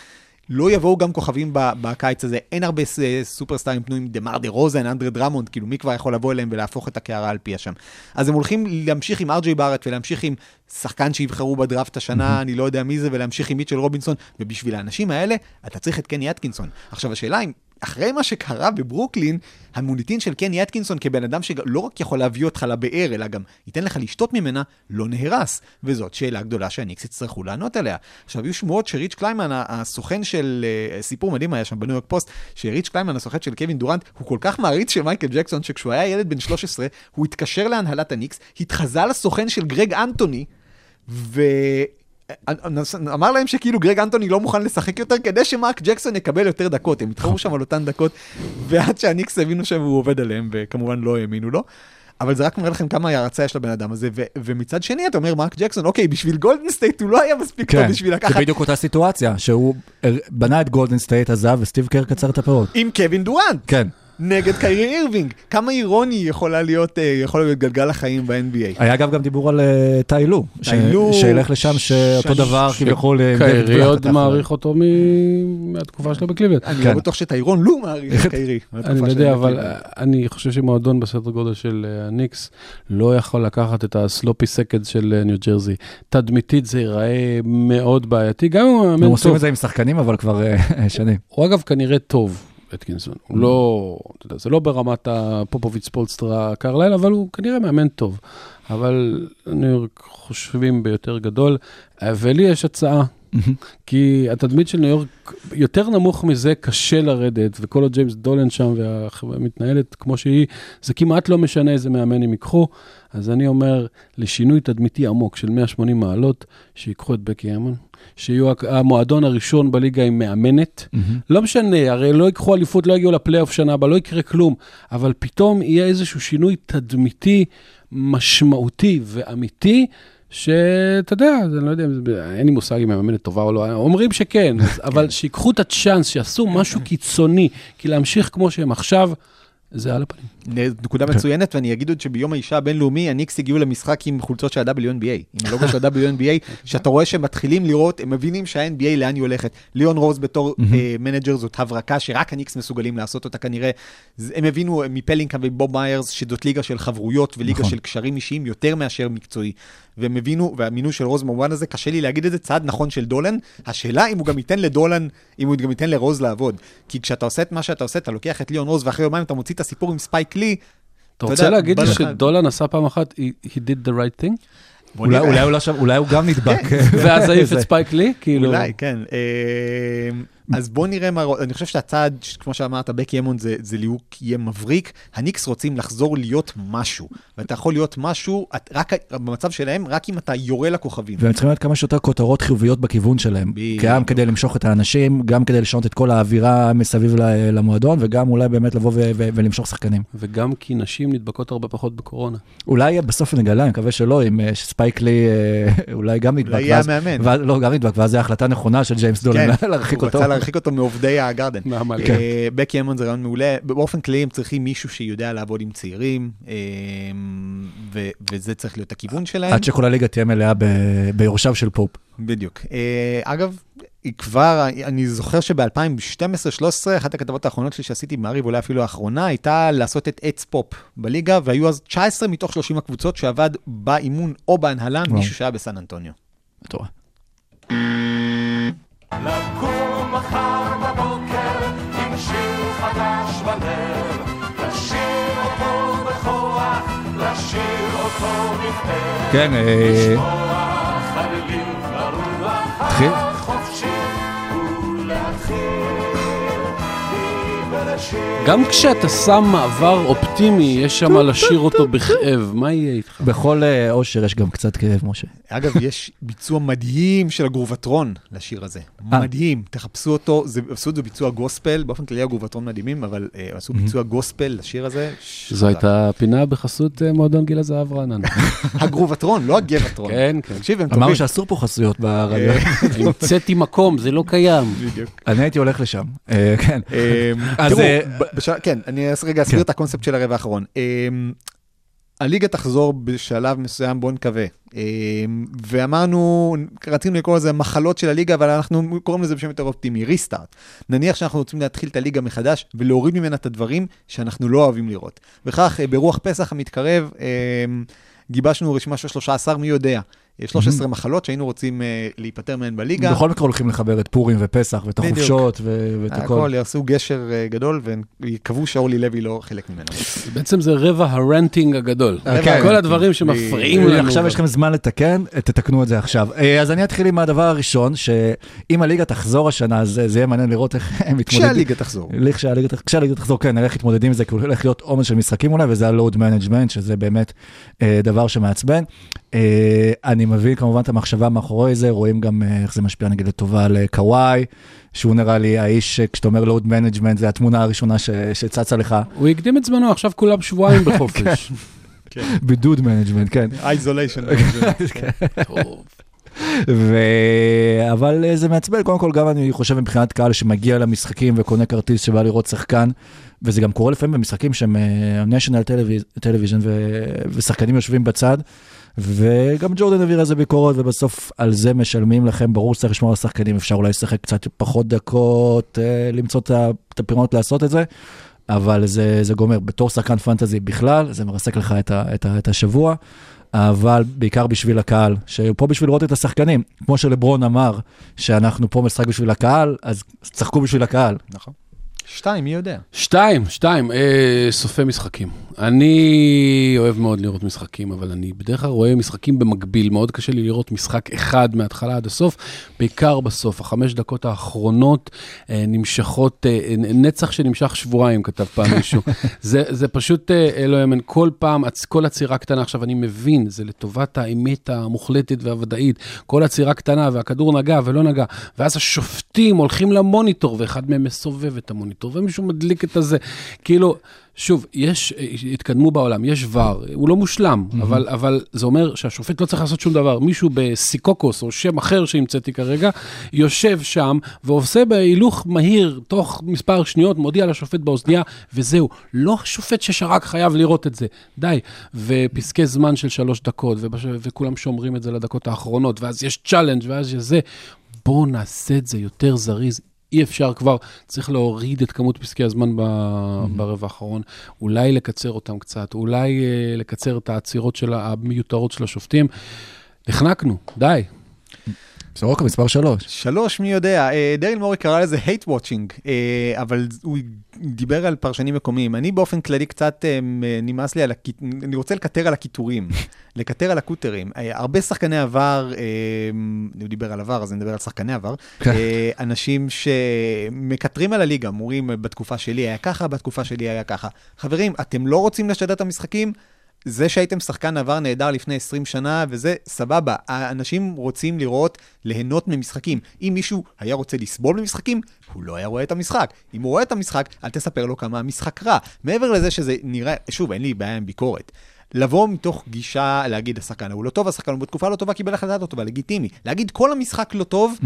F: לא יבואו גם כוכבים בקיץ הזה, אין הרבה סופרסטארים פנויים, דמאר דרוזן, אנדרה דראמונד, כאילו מי כבר יכול לבוא אליהם ולהפוך את הקערה על פיה שם. אז הם הולכים להמשיך עם אר ג'יי בארט ולהמשיך עם שחקן שיבחרו בדראפט השנה, אני לא יודע מי זה, ולהמשיך עם מיטשל רובינסון, ובשביל האנשים האלה, אתה צריך את קני אטקינסון. עכשיו, השאלה אם אחרי מה שקרה בברוקלין, המוניטין של קני אטקינסון כבן אדם שלא רק יכול להביא אותך לבאר, אלא גם ייתן לך לשתות ממנה, לא נהרס. וזאת שאלה גדולה שהניקס יצטרכו לענות עליה. עכשיו, היו שמועות שריץ' קליימן, הסוכן של, אה, סיפור מדהים היה שם בניו יורק פוסט, שריץ' קליימן, הסוכן של קווין דורנט, הוא כל כך מעריץ של מייקל ג'קסון, שכשהוא היה ילד בן 13, הוא התקשר להנהלת הניקס, התחזה לסוכן של גרג אנטוני, ו... אמר להם שכאילו גרג אנטוני לא מוכן לשחק יותר כדי שמרק ג'קסון יקבל יותר דקות, הם התחרו שם על אותן דקות, ועד שהניקס הבינו שהוא עובד עליהם, וכמובן לא האמינו לו. אבל זה רק מראה לכם כמה הערצה יש לבן אדם הזה, ו- ומצד שני אתה אומר מרק ג'קסון, אוקיי, בשביל גולדן סטייט הוא לא היה מספיק טוב
C: כן,
F: בשביל
C: זה
F: לקחת
C: בדיוק אותה סיטואציה, שהוא אה, בנה את גולדן סטייט, עזב, וסטיב קר קצר את הפירות.
F: עם קווין דורנט.
C: כן.
F: נגד קיירי אירווינג. כמה אירוני יכולה להיות, אה, יכול להיות גלגל החיים ב-NBA.
C: היה אגב גם דיבור על אה, טאי לו, ש-
F: טאי לו,
C: שילך לשם, שאותו דבר כביכול... אה,
G: קיירי עוד מעריך אותו מהתקופה שלו בקליבלנד.
F: אני
C: כן.
F: לא בטוח שטיירון לו מעריך את קיירי.
G: אני לא יודע, אבל אני חושב שמועדון בסדר גודל של אה, הניקס לא יכול לקחת את ה sloppy seconds של אה, ניו ג'רזי. תדמיתית זה ייראה מאוד בעייתי, גם אם הוא
C: הם
G: מאמן
C: עושים
G: טוב.
C: את זה עם שחקנים, אבל כבר אה, שנים.
G: הוא אגב כנראה טוב, אטקינסון. הוא לא, אתה יודע, זה לא ברמת הפופוביץ פולסטרה קרליל, אבל הוא כנראה מאמן טוב. אבל ניו יורק חושבים ביותר גדול, ולי יש הצעה. כי התדמית של ניו יורק יותר נמוך מזה קשה לרדת, וכל עוד ג'יימס דולן שם והחברה מתנהלת כמו שהיא, זה כמעט לא משנה איזה מאמן הם ייקחו. אז אני אומר, לשינוי תדמיתי עמוק של 180 מעלות, שיקחו את בקי המון, שיהיו המועדון הראשון בליגה עם מאמנת. לא משנה, הרי לא ייקחו אליפות, לא יגיעו לפלייאוף שנה הבאה, לא יקרה כלום, אבל פתאום יהיה איזשהו שינוי תדמיתי משמעותי ואמיתי. שאתה יודע, אני לא יודע, אין לי מושג אם היא מאמנת טובה או לא, אומרים שכן, אבל שיקחו את הצ'אנס, שיעשו משהו קיצוני, כי להמשיך כמו שהם עכשיו, זה על הפנים.
F: נקודה מצוינת, ואני אגיד עוד שביום האישה הבינלאומי, הניקס הגיעו למשחק עם חולצות של ה-WNBA, עם הלוגו של ה-WNBA, שאתה רואה שהם מתחילים לראות, הם מבינים שה-NBA לאן היא הולכת. ליאון רוז בתור אה, manager זאת הברקה שרק הניקס מסוגלים לעשות אותה כנראה. הם הבינו מפלינקה ובוב מיירס שזאת ליגה של חברויות וליגה
C: נכון.
F: של קשרים אישיים יותר מאשר מקצועי. והם הבינו, והמינוי של רוז במובן הזה, קשה לי להגיד את זה, צעד נכון של דולן. השאלה אם הוא גם ייתן לדולן, אם הוא גם ייתן לרוז לעבוד. כי כשאתה עושה את מה שאתה עושה, אתה לוקח את ליאון רוז, ואחרי יומיים אתה מוציא את הסיפור עם ספייק לי,
G: אתה רוצה
F: יודע,
G: להגיד לי שדולן עשה פעם אחת, he he did the right thing?
C: אולי-. אולי לא אולי הוא גם נדבק.
G: ואז העיף את. ספייק לי? כאילו...
F: אולי, כן. אז בוא נראה מה... אני חושב שהצעד, כמו שאמרת, בקי האמון זה, זה ליהוק יהיה מבריק. הניקס רוצים לחזור להיות משהו. ואתה יכול להיות משהו, את, רק במצב שלהם, רק אם אתה יורה לכוכבים.
C: והם צריכים להיות כמה שיותר כותרות חיוביות בכיוון שלהם.
F: בדיוק.
C: גם כדי למשוך את האנשים, גם כדי לשנות את כל האווירה מסביב ל- למועדון, וגם אולי באמת לבוא ו- ו- ולמשוך שחקנים.
G: וגם כי נשים נדבקות הרבה פחות בקורונה.
C: אולי בסוף נגלה, אני מקווה שלא, אם אה, ספייק לי אה, אולי גם נדבק.
F: אולי יהיה המאמן.
C: לא, גם נדבק, ואז זו החלטה נכונה של ג'יימס דולן להרחיק
F: כן, הוא
C: אותו.
F: להרחיק אותו מעובדי הגרדן.
G: מהמלא.
C: כן.
F: אה, בקי האמון זה רעיון מעולה. באופן כללי הם צריכים מישהו שיודע לעבוד עם צעירים, אה, וזה צריך להיות הכיוון שלהם.
C: עד שכל הליגה תהיה מלאה ביורשיו של פופ.
F: בדיוק. אה, אגב, היא כבר, אני זוכר שב-2012-2013, אחת הכתבות האחרונות שלי שעשיתי במעריב, אולי אפילו האחרונה, הייתה לעשות את אץ פופ בליגה, והיו אז 19 מתוך 30 הקבוצות שעבד באימון או בהנהלה. מישהו שהיה בסן אנטוניו.
C: אתה כן, אה, התחיל.
G: גם כשאתה שם מעבר אופטימי, יש שם לשיר אותו בכאב, מה יהיה איתך?
C: בכל אה, אושר יש גם קצת כאב, משה.
F: אגב, יש ביצוע מדהים של הגרובטרון לשיר הזה.
C: אה.
F: מדהים, תחפשו אותו, זה, עשו את זה ביצוע גוספל, באופן כללי הגרובטרון מדהימים, אבל אה, עשו ביצוע גוספל לשיר הזה.
G: זו הייתה פינה בחסות מועדון גיל הזהב רעננה.
F: הגרובטרון, לא הגבעטרון.
G: כן, כן.
F: תקשיב, הם טובים.
C: אמרנו שאסור פה חסויות ברדיו.
G: המצאתי מקום, זה לא קיים.
F: בדיוק.
C: אני הייתי הולך לשם. כן. אז,
F: תראו, כן, אני אס- רגע אסביר
C: כן.
F: את הקונספט של הרבע האחרון. אה, הליגה תחזור בשלב מסוים, בואו נקווה. אה, ואמרנו, רצינו לקרוא לזה מחלות של הליגה, אבל אנחנו קוראים לזה בשם יותר אופטימי, ריסטארט. נניח שאנחנו רוצים להתחיל את הליגה מחדש ולהוריד ממנה את הדברים שאנחנו לא אוהבים לראות. וכך, אה, ברוח פסח המתקרב, אה, גיבשנו רשימה של 13, מי יודע. אה, 13 מחלות שהיינו רוצים אה, להיפטר מהן בליגה.
C: בכל מקרה הולכים לחבר את פורים ופסח ואת. החופשות ו- ואת הכל.
F: הכל, יעשו גשר אה, גדול ויקוו שאורלי לוי לא חלק ממנו.
G: בעצם זה רבע הרנטינג הגדול.
C: אה, כן.
G: כל הדברים שמפריעים
C: הנה,
G: לנו.
C: עכשיו יש לכם זמן לתקן, תתקנו את זה עכשיו. אה, אז אני אתחיל עם הדבר הראשון, שאם הליגה תחזור השנה, אז זה יהיה מעניין לראות איך הם מתמודדים.
F: כשהליגה תחזור.
C: כשהליגה תחזור, כן, נראה איך מתמודדים עם זה, כי הוא הולך להיות עומס של משחקים אולי, וזה ה-load management, שזה באמת אה, דבר שמעצבן. אה, אני מבין כמובן את המחשבה מאחורי זה, רואים גם אה, איך זה משפיע נגיד לטובה על אה, קוואי, שהוא נראה לי האיש, שכשאתה אומר load management, זה התמונה הראשונה ש- שצצה לך,
G: הוא הקדים את זמנו, עכשיו כולם שבועיים בחופש.
C: בידוד management, כן.
F: איזוליישן.
G: טוב.
C: ו... אבל אה, זה מעצבן, קודם כל גם אני חושב מבחינת קהל שמגיע למשחקים וקונה כרטיס שבא לראות שחקן, וזה גם קורה לפעמים במשחקים שהם אה, national television ו... ושחקנים יושבים בצד, וגם ג'ורדן העביר איזה ביקורת, ובסוף על זה משלמים לכם, ברור שצריך לשמור על השחקנים, אפשר אולי לשחק קצת פחות דקות, אה, למצוא את ה- את הפינות לעשות את זה. אבל זה, זה גומר, בתור שחקן פנטזי בכלל, זה מרסק לך את, ה, את, ה, את השבוע, אבל בעיקר בשביל הקהל, שהוא פה בשביל לראות את השחקנים. כמו שלברון אמר, שאנחנו פה משחק בשביל הקהל, אז צחקו בשביל הקהל.
F: נכון. שתיים, מי יודע?
G: שתיים, שתיים, אה, סופי משחקים. אני אוהב מאוד לראות משחקים, אבל אני בדרך כלל רואה משחקים במקביל. מאוד קשה לי לראות משחק אחד מההתחלה עד הסוף, בעיקר בסוף. החמש דקות האחרונות אה, נמשכות, אה, נצח שנמשך שבועיים, כתב פעם מישהו. זה, זה פשוט, אה, לא יאמן, כל פעם, כל עצירה קטנה, עכשיו אני מבין, זה לטובת האמת המוחלטת והוודאית. כל עצירה קטנה והכדור נגע ולא נגע, ואז השופטים הולכים למוניטור, ואחד מהם מסובב את המוניטור, ומישהו מדליק את הזה. כאילו, שוב, יש, אה, התקדמו בעולם, יש ור, הוא לא מושלם, mm-hmm. אבל, אבל זה אומר שהשופט לא צריך לעשות שום דבר. מישהו בסיקוקוס, או שם אחר שהמצאתי כרגע, יושב שם ועושה בהילוך מהיר, תוך מספר שניות, מודיע לשופט באוזנייה, וזהו. לא השופט ששרק חייב לראות את זה. די. ופסקי זמן של שלוש דקות, ובש... וכולם שומרים את זה לדקות האחרונות, ואז יש challenge, ואז יש זה. בואו נעשה את זה יותר זריז. אי אפשר כבר, צריך להוריד את כמות פסקי הזמן ב, mm-hmm. ברבע האחרון, אולי לקצר אותם קצת, אולי אה, לקצר את העצירות של המיותרות של השופטים. נחנקנו, די.
C: סורוקה מספר 3.
F: שלוש, מי יודע, אה, דריל מורי קרא לזה hate watching, אה, אבל הוא דיבר על פרשנים מקומיים. אני באופן כללי קצת אה, נמאס לי על, הקיט... אני רוצה לקטר על הקיטורים, לקטר על הקוטרים. הרבה שחקני עבר, הוא דיבר על עבר, אז אני מדבר על שחקני עבר, אה, אנשים שמקטרים על הליגה, אומרים, בתקופה שלי היה ככה, בתקופה שלי היה ככה. חברים, אתם לא רוצים לשדר את המשחקים? זה שהייתם שחקן עבר נהדר לפני 20 שנה, וזה סבבה. האנשים רוצים לראות, ליהנות ממשחקים. אם מישהו היה רוצה לסבול ממשחקים, הוא לא היה רואה את המשחק. אם הוא רואה את המשחק, אל תספר לו כמה המשחק רע. מעבר לזה שזה נראה, שוב, אין לי בעיה עם ביקורת. לבוא מתוך גישה, להגיד, השחקן הוא לא טוב, השחקן הוא בתקופה לא טובה, קיבל החלטה לא טובה, לגיטימי. להגיד, כל המשחק לא טוב,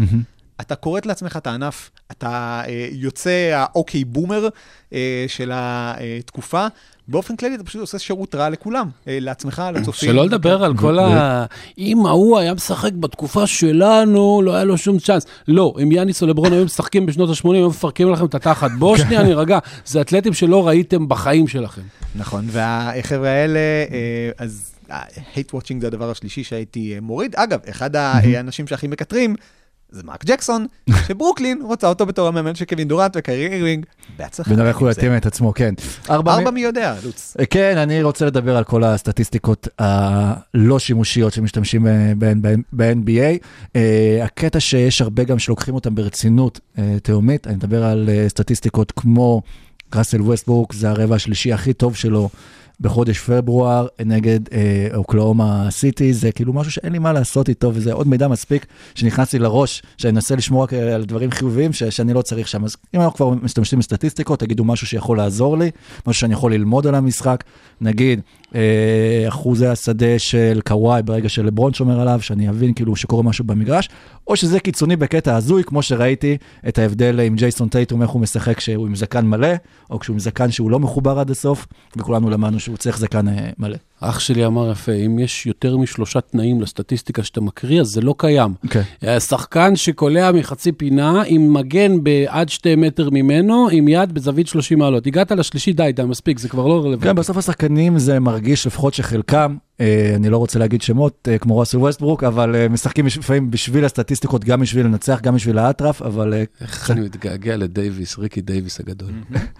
F: אתה כורת לעצמך את הענף, אתה אה, יוצא האוקיי בומר אה, של התקופה. באופן כללי אתה פשוט עושה שירות רע לכולם, אה, לעצמך, לצופים.
G: שלא לדבר על כל ה... אם ההוא היה משחק בתקופה שלנו, לא היה לו שום צ'אנס. לא, אם יאניס או לברון היו משחקים בשנות ה-80, היו מפרקים לכם את התחת. בואו שנייה נירגע, זה אתלטים שלא ראיתם בחיים שלכם.
F: נכון, והחבר'ה האלה, אז hate watching זה הדבר השלישי שהייתי מוריד. אגב, אחד האנשים שהכי מקטרים, זה מרק ג'קסון, שברוקלין רוצה אותו בתור המאמן של קווין דורנט וקיירי אירווינג. בהצלחה.
C: ונראה איך הוא. יתאים את עצמו, כן.
F: ארבע מי יודע, לוץ.
C: כן, אני רוצה לדבר על כל הסטטיסטיקות הלא שימושיות שמשתמשים אה, ב-NBA. אה, הקטע שיש הרבה גם שלוקחים אותם ברצינות אה, תהומית, אני מדבר על אה, סטטיסטיקות כמו ראסל ווסטבורק, זה הרבע השלישי הכי טוב שלו. בחודש פברואר נגד אה, אוקלאומה סיטי, זה כאילו משהו שאין לי מה לעשות איתו, וזה עוד מידע מספיק שנכנס לי לראש, שאני אנסה לשמור רק אה, על דברים חיוביים ש, שאני לא צריך שם. אז אם אנחנו כבר משתמשים בסטטיסטיקות, תגידו משהו שיכול לעזור לי, משהו שאני יכול ללמוד על המשחק, נגיד אחוזי השדה של קוואי ברגע שלברון שומר עליו, שאני אבין כאילו שקורה משהו במגרש, או שזה קיצוני בקטע הזוי, כמו שראיתי את ההבדל עם ג'ייסון טייטום, איך הוא משחק כשהוא עם זקן מלא, או כשהוא עם זקן שהוא לא מחובר עד הסוף, וכולנו למדנו שהוא צריך זקן אה, מלא.
G: אח שלי אמר יפה, אם יש יותר משלושה תנאים לסטטיסטיקה שאתה מקריא, אז זה לא קיים.
C: כן.
G: אה, שחקן שקולע מחצי פינה, עם מגן בעד שתי מטר ממנו, עם יד בזווית 30 מעלות. הגעת לשלישי, די, די, מספיק, זה כבר לא רלוונטי.
C: כן, בסוף השחקנים זה מרגיש לפחות שחלקם, אני לא רוצה להגיד שמות, אה, כמו ראסל ווסטברוק, אבל אה, משחקים לפעמים בשביל הסטטיסטיקות, גם בשביל לנצח, גם בשביל האטרף, אבל אה,
G: איך אני מתגעגע לדייוויס, ריקי דייוויס הגדול.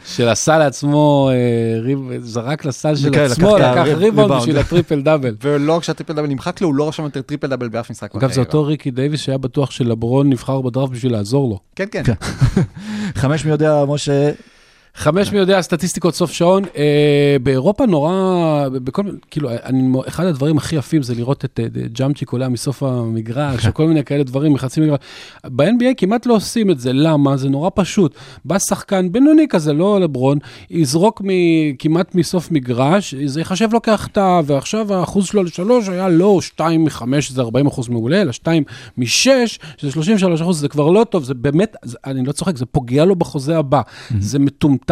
G: שעשה לעצמו, אה, זרק לסל של
C: כן,
G: עצמו,
C: לקח
G: ריבאונד
C: ריבאונד.
G: בשביל הטריפל דאבל.
F: ולא כשהטריפל דאבל נמחק לו, הוא לא רשם יותר טריפל דאבל באף משחק.
G: אגב, זה. אותו ריקי דייוויס שהיה בטוח שלברון נבחר בדראפט בשביל לעזור לו.
F: כן, כן.
C: חמש מי יודע, משה,
G: חמש מי יודע, סטטיסטיקות סוף שעון. אה, באירופה נורא, בכל מיני, כאילו, אני, אחד הדברים הכי יפים זה לראות את אה, ג'אמצ'י קולע מסוף המגרש, או כל מיני כאלה דברים מחצי מגרש. ב-NBA כמעט לא עושים את זה, למה? זה נורא פשוט. בא שחקן בינוני כזה, לא לברון, יזרוק מ- כמעט מסוף מגרש, זה ייחשב לו כהחטאה, ועכשיו האחוז שלו לשלוש היה לא שתיים מחמש, שזה 40 אחוז מעולה, אלא שתיים משש, שזה 33 אחוז, זה כבר לא טוב, זה באמת, זה, אני לא צוחק, זה פוגע לו בחוזה הבא. זה מטומטם.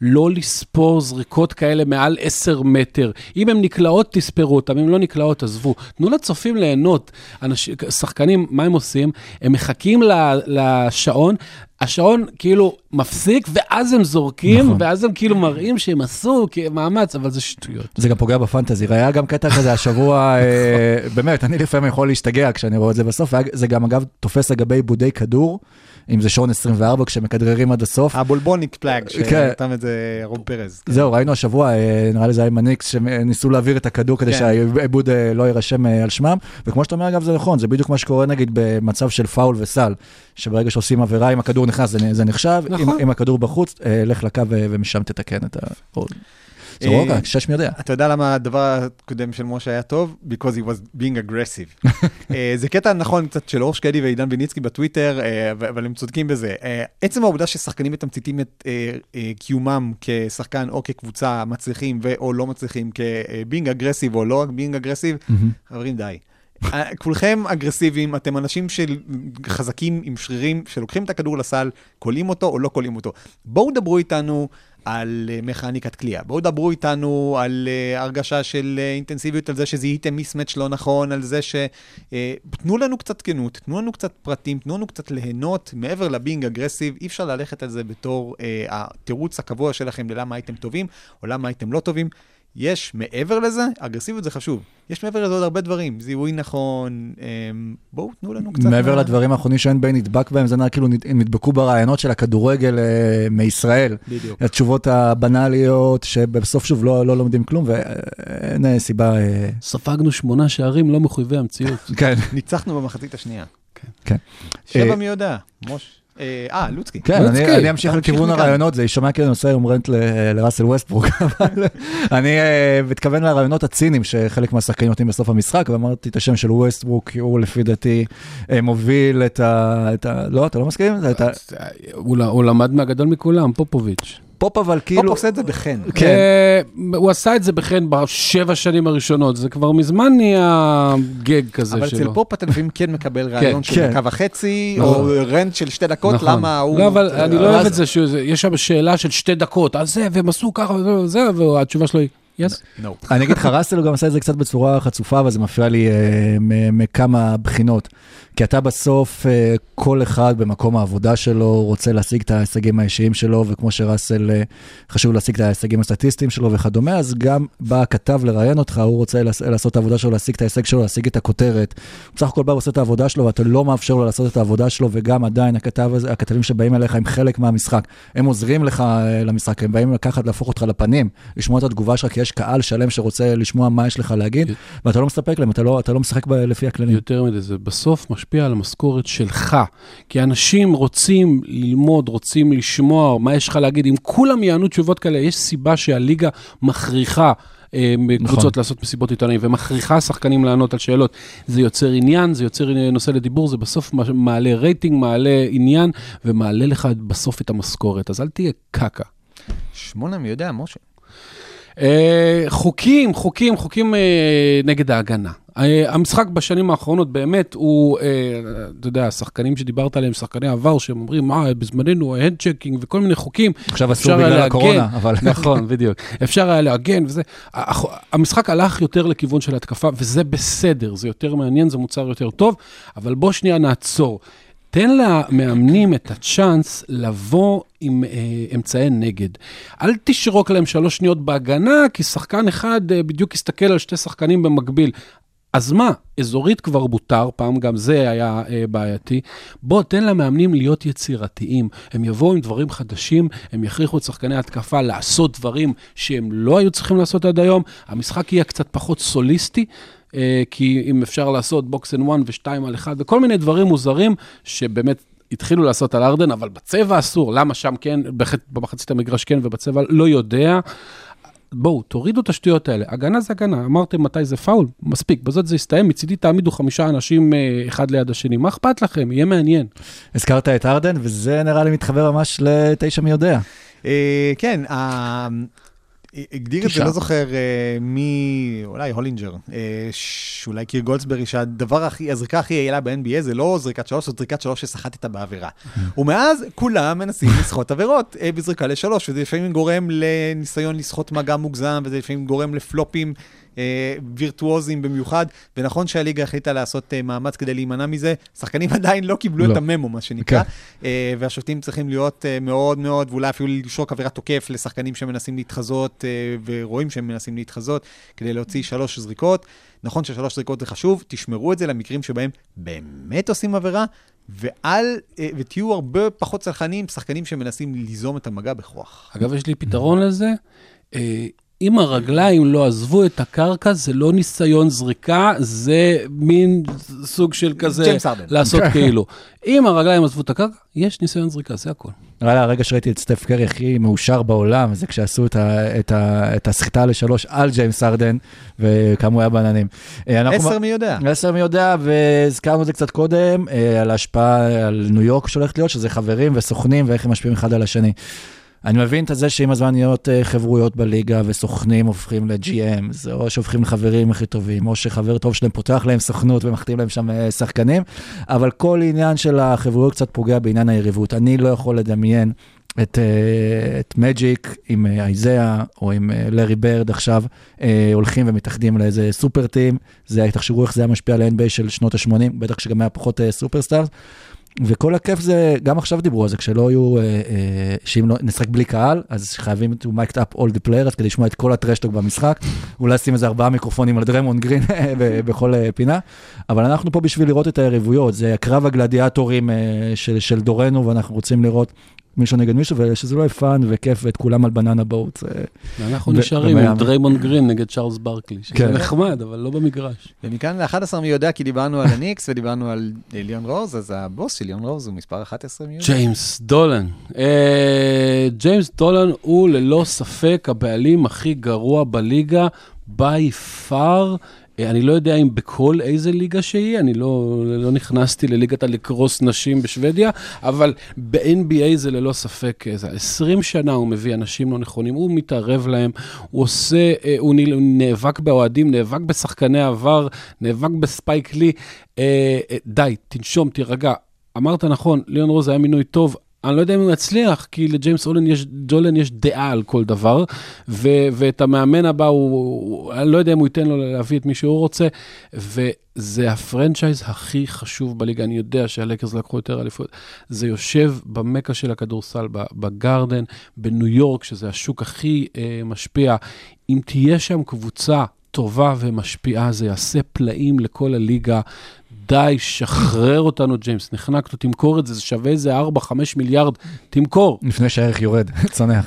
G: לא לספור זריקות כאלה מעל 10 מטר. אם הן נקלעות, תספרו אותן, אם לא נקלעות, עזבו. תנו לצופים ליהנות. אנשים, שחקנים, מה הם עושים? הם מחכים לשעון. השעון כאילו מפסיק, ואז הם זורקים,
C: נכון.
G: ואז הם כאילו מראים שהם עשו מאמץ, אבל זה שטויות.
C: זה גם פוגע בפנטזי. היה גם קטע כזה השבוע, אה, באמת, אני לפעמים יכול להשתגע כשאני רואה את זה בסוף, זה גם אגב תופס לגבי עיבודי כדור, אם זה שעון 24, כשמכדררים עד הסוף.
F: הבולבוניק פלאג,
C: כן.
F: שנתן את זה רוב פרז.
C: זהו, ראינו השבוע, אה, נראה לי זה היה עם הניקס, שניסו להעביר את הכדור כדי
F: כן.
C: שהעיבוד אה, לא יירשם אה, על שמם, וכמו שאתה אומר, אגב, זה נכון, זה בדיוק מה שקורה נגיד במצב של פאול וסל, שברגע שעושים עבירה, אם הכדור נכנס זה זה נחשב, אם-
G: נכון.
C: אם הכדור בחוץ, אה, לך לקו אה, ומשם תתקן את ה... זה
F: אה,
C: רוגע, שש מי יודע.
F: אתה יודע למה הדבר הקודם של משה היה טוב? Because he was being aggressive. זה קטע נכון קצת של אור שקדי ועידן ויניצקי בטוויטר, אבל הם צודקים בזה. עצם העובדה ששחקנים מתמציתים את קיומם כשחקן או כקבוצה מצליחים ו/או לא מצליחים כ-being aggressive או לא being aggressive, חברים די. אה, כולכם אגרסיביים, אתם אנשים של חזקים עם שרירים שלוקחים את הכדור לסל, כולאים אותו או לא כולאים אותו. בואו דברו איתנו על אה, מכניקת קליעה, בואו דברו איתנו על uh, הרגשה של uh, אינטנסיביות, על זה שזיהיתם מיסמץ' לא נכון, על זה ש... תנו לנו קצת כנות, תנו לנו קצת פרטים, תנו לנו קצת ליהנות, מעבר לבינג אגרסיב, אי אפשר ללכת על זה בתור uh, התירוץ הקבוע שלכם ללמה הייתם טובים או למה הייתם לא טובים. יש מעבר לזה, אגרסיביות זה חשוב. יש מעבר לזה עוד הרבה דברים, זיהוי נכון, אמ, בואו תנו לנו קצת...
C: מעבר
F: מה-
C: לדברים האחרונים שאין בין נדבק בהם, זה נראה כאילו הם נדבקו ברעיונות של הכדורגל אה, מישראל.
G: בדיוק.
C: התשובות הבנאליות, שבסוף שוב לא לא לומדים כלום, ואין אה, סיבה... אה,
G: ספגנו שמונה שערים לא מחויבי המציאות.
C: כן.
F: ניצחנו במחצית השנייה.
C: כן.
F: שבע
C: אה,
F: מי יודע, מוש. אה, אה, לוצקי.
C: כן,
G: לוצקי,
C: אני, אני אמשיך
F: אתה
C: לכיוון. הראיונות, זה יישמע כאילו נושא יום rant ל- לראסל ווסטברוק, אבל אני אה, מתכוון לראיונות הציניים שחלק מהשחקנים נותנים בסוף המשחק, ואמרתי את השם של ווסטברוק, כי הוא לפי דעתי אה, מוביל את ה... את ה לא, אתה לא מסכים?
G: הוא למד מהגדול מכולם, פופוביץ'.
C: פופ אבל
F: פופ
C: כאילו...
F: עושה את זה בחן.
C: כן.
G: אה, הוא עשה את זה בחן בשבע שנים הראשונות, זה כבר מזמן נהיה גג כזה
F: אבל
G: שלו.
F: אצל פופ אתה לפעמים כן מקבל רעיון של
C: כן.
F: דקה וחצי,
G: נכון.
F: או רנט של שתי דקות,
G: נכון.
F: למה הוא...
G: לא, אבל אני לא אוהב את זה, שיש שם שאלה של שתי דקות, אז זה, והם עשו ככה וזה, והתשובה שלו היא, יס.
F: No.
C: אני אגיד לך, ראסל הוא גם עשה את זה קצת בצורה חצופה, אבל זה מפריע לי אה, מ- מכמה בחינות. כי אתה בסוף, אה, כל אחד במקום העבודה שלו רוצה להשיג את ההישגים האישיים שלו, וכמו שראסל אה, חשוב להשיג את ההישגים הסטטיסטיים שלו וכדומה, אז גם בא הכתב לראיין אותך, הוא רוצה לעש- לעשות את העבודה שלו, להשיג את ההישג שלו, להשיג את הכותרת. הוא בסך הכל בא ועושה את העבודה שלו, ואתה לא מאפשר לו לעשות את העבודה שלו, וגם עדיין הכתב הזה, הכתבים שבאים אליך הם חלק מהמשחק. הם עוזרים לך למשחק, הם באים לקחת, להפוך אותך לפנים, לשמוע את התגובה שלך, כי יש קהל שלם שרוצה לשמוע מה יש לך להגיד, ואתה לא מספק להם, אתה לא, אתה לא משחק ב- לפי הכללים.
G: יותר מזה, זה בסוף משפיע על המשכורת שלך. כי אנשים רוצים ללמוד, רוצים לשמוע מה יש לך להגיד. אם כולם יענו תשובות כאלה, יש סיבה שהליגה מכריחה. אה, קבוצות
C: נכון.
G: לעשות מסיבות עיתונאים ומכריחה שחקנים לענות על שאלות. זה יוצר עניין, זה יוצר נושא לדיבור, זה בסוף מעלה רייטינג, מעלה עניין ומעלה לך בסוף את המשכורת. אז אל תהיה קקה.
F: שמונה מי יודע, משה.
G: אה, חוקים, חוקים, חוקים אה, נגד ההגנה. אה, המשחק בשנים האחרונות באמת הוא, אה, אתה יודע, השחקנים שדיברת עליהם, שחקני עבר, שהם אומרים, מה, בזמננו, hand checking וכל מיני חוקים.
C: עכשיו אסור בגלל
G: להגן.
C: הקורונה, אבל...
G: נכון, בדיוק. אפשר היה להגן וזה. המשחק הלך יותר לכיוון של התקפה, וזה בסדר, זה יותר מעניין, זה מוצר יותר טוב, אבל בוא שנייה נעצור. תן למאמנים את הצ'אנס לבוא עם אה, אמצעי נגד. אל תשרוק להם שלוש שניות בהגנה, כי שחקן אחד אה, בדיוק יסתכל על שתי שחקנים במקביל. אז מה, אזורית כבר מותר, פעם גם זה היה אה, בעייתי. בוא, תן למאמנים להיות יצירתיים. הם יבואו עם דברים חדשים, הם יכריחו את שחקני ההתקפה לעשות דברים שהם לא היו צריכים לעשות עד היום. המשחק יהיה קצת פחות סוליסטי. אה, כי אם אפשר לעשות box and one ושתיים על אחד וכל מיני דברים מוזרים שבאמת התחילו לעשות על הארדן, אבל בצבע אסור. למה שם כן, בח- במחצית המגרש כן ובצבע לא יודע. בואו, תורידו את השטויות האלה. הגנה זה הגנה, אמרתם מתי זה פאול? מספיק, בזאת זה יסתיים, מצידי תעמידו חמישה אנשים אה, אחד ליד השני. מה אכפת לכם? יהיה מעניין.
C: הזכרת את הארדן, וזה נראה לי מתחבר ממש לתשע מי יודע.
F: אה, כן, הגדיר את זה. לא זוכר אה, מי, אולי הולינג'ר, אה, שאולי קירק גולדסברי, שהדבר הכי, הזריקה הכי יעילה ב-NBA זה לא זריקת שלוש, זו זריקת שלוש שסחטת בעבירה. ומאז כולם מנסים לסחוט עבירות אה, בזריקה לשלוש, וזה לפעמים גורם לניסיון לסחוט מגע מוגזם, וזה לפעמים גורם לפלופים. אה, וירטואוזים במיוחד, ונכון שהליגה החליטה לעשות אה, מאמץ כדי להימנע מזה, שחקנים עדיין לא קיבלו
C: לא.
F: את ה memo, מה שנקרא,
C: כן.
F: אה, והשופטים צריכים להיות מאוד מאוד, ואולי אפילו לשרוק עבירת תוקף לשחקנים שמנסים להתחזות, ורואים שהם מנסים להתחזות, כדי להוציא שלוש זריקות. נכון ששלוש זריקות זה חשוב, תשמרו את זה למקרים שבהם באמת עושים עבירה, ואל, אה, ותהיו הרבה פחות צלחנים, שחקנים שמנסים ליזום את המגע בכוח.
G: אגב, יש לי פתרון לזה. אם הרגליים לא עזבו את הקרקע, זה לא ניסיון זריקה, זה מין סוג של כזה. לעשות כאילו. אם הרגליים עזבו את הקרקע, יש ניסיון זריקה, זה הכל.
C: נראה לי הרגע שראיתי את סטף קרי הכי מאושר בעולם, זה כשעשו את, ה, את, ה, את הסחיטה לשלוש על ג'יימס ארדן, וכמה הוא היה בעננים. אה,
F: עשר מי יודע.
C: עשר מי יודע, והזכרנו את זה קצת קודם, אה, על ההשפעה על ניו יורק שהולכת להיות, שזה חברים וסוכנים ואיך הם משפיעים אחד על השני. אני מבין את זה שעם הזמן נהיות אה, חברויות בליגה וסוכנים הופכים ל-GM, או שהופכים לחברים הכי טובים, או שחבר טוב שלהם פותח להם סוכנות ומחתים להם שם אה, שחקנים, אבל כל עניין של החברויות קצת פוגע בעניין היריבות. אני לא יכול לדמיין את, אה, את מג'יק עם אה, אייזאה או עם לארי ברד עכשיו, הולכים ומתאחדים לאיזה super team, זה, תחשבו איך זה היה משפיע על ה-NBA של שנות ה-80, בטח שגם היה פחות אה, superstars. וכל הכיף זה, גם עכשיו דיברו על זה, כשלא היו, אה, אה, שאם לא, נשחק בלי קהל, אז חייבים to mic up all the players כדי לשמוע את כל ה trash talk במשחק. אולי לשים איזה ארבעה מיקרופונים על דריימונד גרין בכל אה, פינה. אבל אנחנו פה בשביל לראות את היריבויות, זה קרב הגלדיאטורים אה, של, של דורנו, ואנחנו רוצים לראות מישהו נגד מישהו, ושזה לא יהיה fun וכיף ואת כולם על banana boat.
G: ואנחנו נשארים עם. דריימונד גרין נגד צ'ארלס ברקלי, שזה
C: כן.
G: נחמד, אבל לא במגרש.
F: ומכאן ל-11 מי יודע, כי דיברנו על הניקס ודיברנו על ליאון רוז, אז הבוס של ליאון רוז הוא מספר 11 מי יודע.
G: ג'יימס דולן. אה, ג'יימס דולן הוא ללא ספק הבעלים הכי גרוע בליגה, by far. אני לא יודע אם בכל איזה ליגה שהיא, אני לא, לא נכנסתי לליגת הלקרוס נשים בשוודיה, אבל ב-NBA זה ללא ספק, אה, זה 20 שנה הוא מביא אנשים לא נכונים, הוא מתערב להם, הוא עושה, אה, הוא נאבק באוהדים, נאבק בשחקני עבר, נאבק בספייק לי. אה, די, תנשום, תירגע. אמרת נכון, ליאון רוז היה מינוי טוב. אני לא יודע אם הוא יצליח, כי לג'יימס אולן יש, דולן יש דעה על כל דבר, ו, ואת המאמן הבא, הוא, הוא, אני לא יודע אם הוא ייתן לו להביא את מי שהוא רוצה, וזה הפרנצ'ייז הכי חשוב בליגה. אני יודע שהלקרס לקחו יותר אליפויות. זה יושב במכה של הכדורסל, בגרדן, בניו יורק, שזה השוק הכי אה, משפיע. אם תהיה שם קבוצה טובה ומשפיעה, זה יעשה פלאים לכל הליגה. די, שחרר אותנו, ג'יימס, נחנקת, תמכור את זה, זה שווה איזה 4-5 מיליארד, תמכור.
C: לפני שהערך יורד, צונח.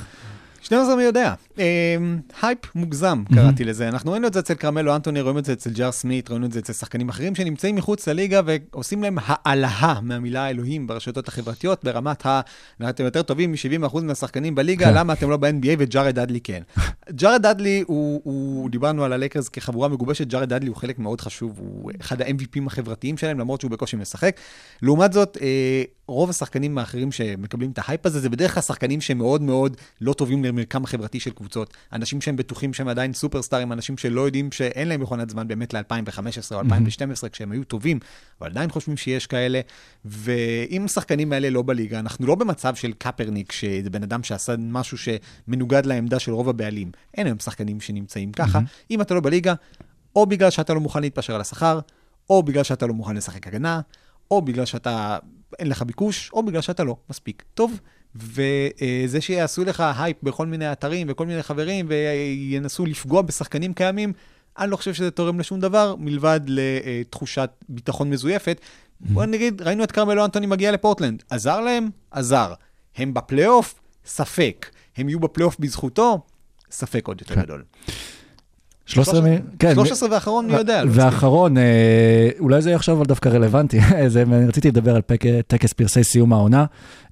F: 12 מי יודע. אה, הייפ מוגזם, קראתי לזה. אנחנו ראינו את זה אצל כרמלו אנטוני, רואים את זה אצל ג'אר סמית, ראינו את זה אצל שחקנים אחרים שנמצאים מחוץ לליגה ועושים להם האלהה מהמילה אלוהים ברשתות החברתיות, ברמת ה... אתם יותר טובים מ-70% מהשחקנים בליגה,
C: כן.
F: למה אתם לא ב-NBA וג'ארד דאדלי כן. ג'ארד דאדלי, הוא, דיברנו על הלייקרס כחבורה מגובשת, ג'ארד דאדלי הוא חלק מאוד חשוב, הוא אחד ה-MVP ים החברתיים שלהם, למרות שהוא בקושי משחק. לעומת זאת, אה, רוב השחקנים האחרים שמקבלים את ההייפ הזה, זה בדרך כלל שחקנים שהם מאוד מאוד לא טובים למרקם החברתי של קבוצות. אנשים שהם בטוחים שהם עדיין סופרסטארים, אנשים שלא יודעים שאין להם מכונת זמן באמת ל-2015 או 2012, כשהם היו טובים, אבל עדיין חושבים שיש כאלה. ואם השחקנים האלה לא בליגה, אנחנו לא במצב של קפרניק, שזה בן אדם שעשה משהו שמנוגד לעמדה של רוב הבעלים. אין היום שחקנים שנמצאים ככה. אם אתה לא בליגה, או בגלל שאתה לא מוכן להתפשר על השכר, או בגלל שאתה לא מוכן לשחק הגנה, או בגלל שאתה, אין לך ביקוש, או בגלל שאתה לא מספיק טוב. וזה שיעשו לך הייפ בכל מיני אתרים וכל מיני חברים וינסו לפגוע בשחקנים קיימים, אני לא חושב שזה תורם לשום דבר, מלבד לתחושת ביטחון מזויפת. בוא נגיד, ראינו את כרמלו אנטוני מגיע לפורטלנד. עזר להם? עזר. הם בפלייאוף? ספק. הם יהיו בפלייאוף בזכותו? ספק עוד יותר גדול.
C: 13 מ... כן.
F: 13 ואחרון, מי יודע? לא.
C: ואחרון, אה, אולי זה יהיה עכשיו אבל דווקא רלוונטי, זה, אני רציתי לדבר על פק, טקס פרסי סיום העונה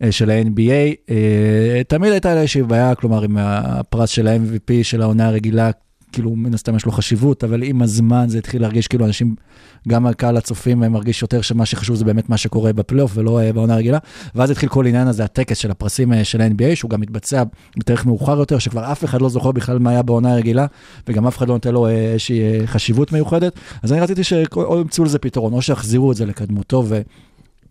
C: אה, של ה-NBA. אה, תמיד הייתה לה איזושהי בעיה, כלומר, עם הפרס של ה-MVP של העונה הרגילה, כאילו, מן הסתם יש לו חשיבות, אבל עם הזמן זה התחיל להרגיש כאילו אנשים, גם הקהל הצופים מרגיש יותר שמה שחשוב זה באמת מה שקורה בפלייאוף ולא אה, בעונה הרגילה. ואז התחיל כל עניין הזה, הטקס של הפרסים אה, של ה-NBA, שהוא גם מתבצע בתאריך מאוחר יותר, שכבר אף אחד לא זוכר בכלל מה היה בעונה הרגילה, וגם אף אחד לא נותן לו אה, איזושהי חשיבות מיוחדת. אז אני רציתי שאו ימצאו לזה פתרון, או שיחזירו את זה לקדמותו,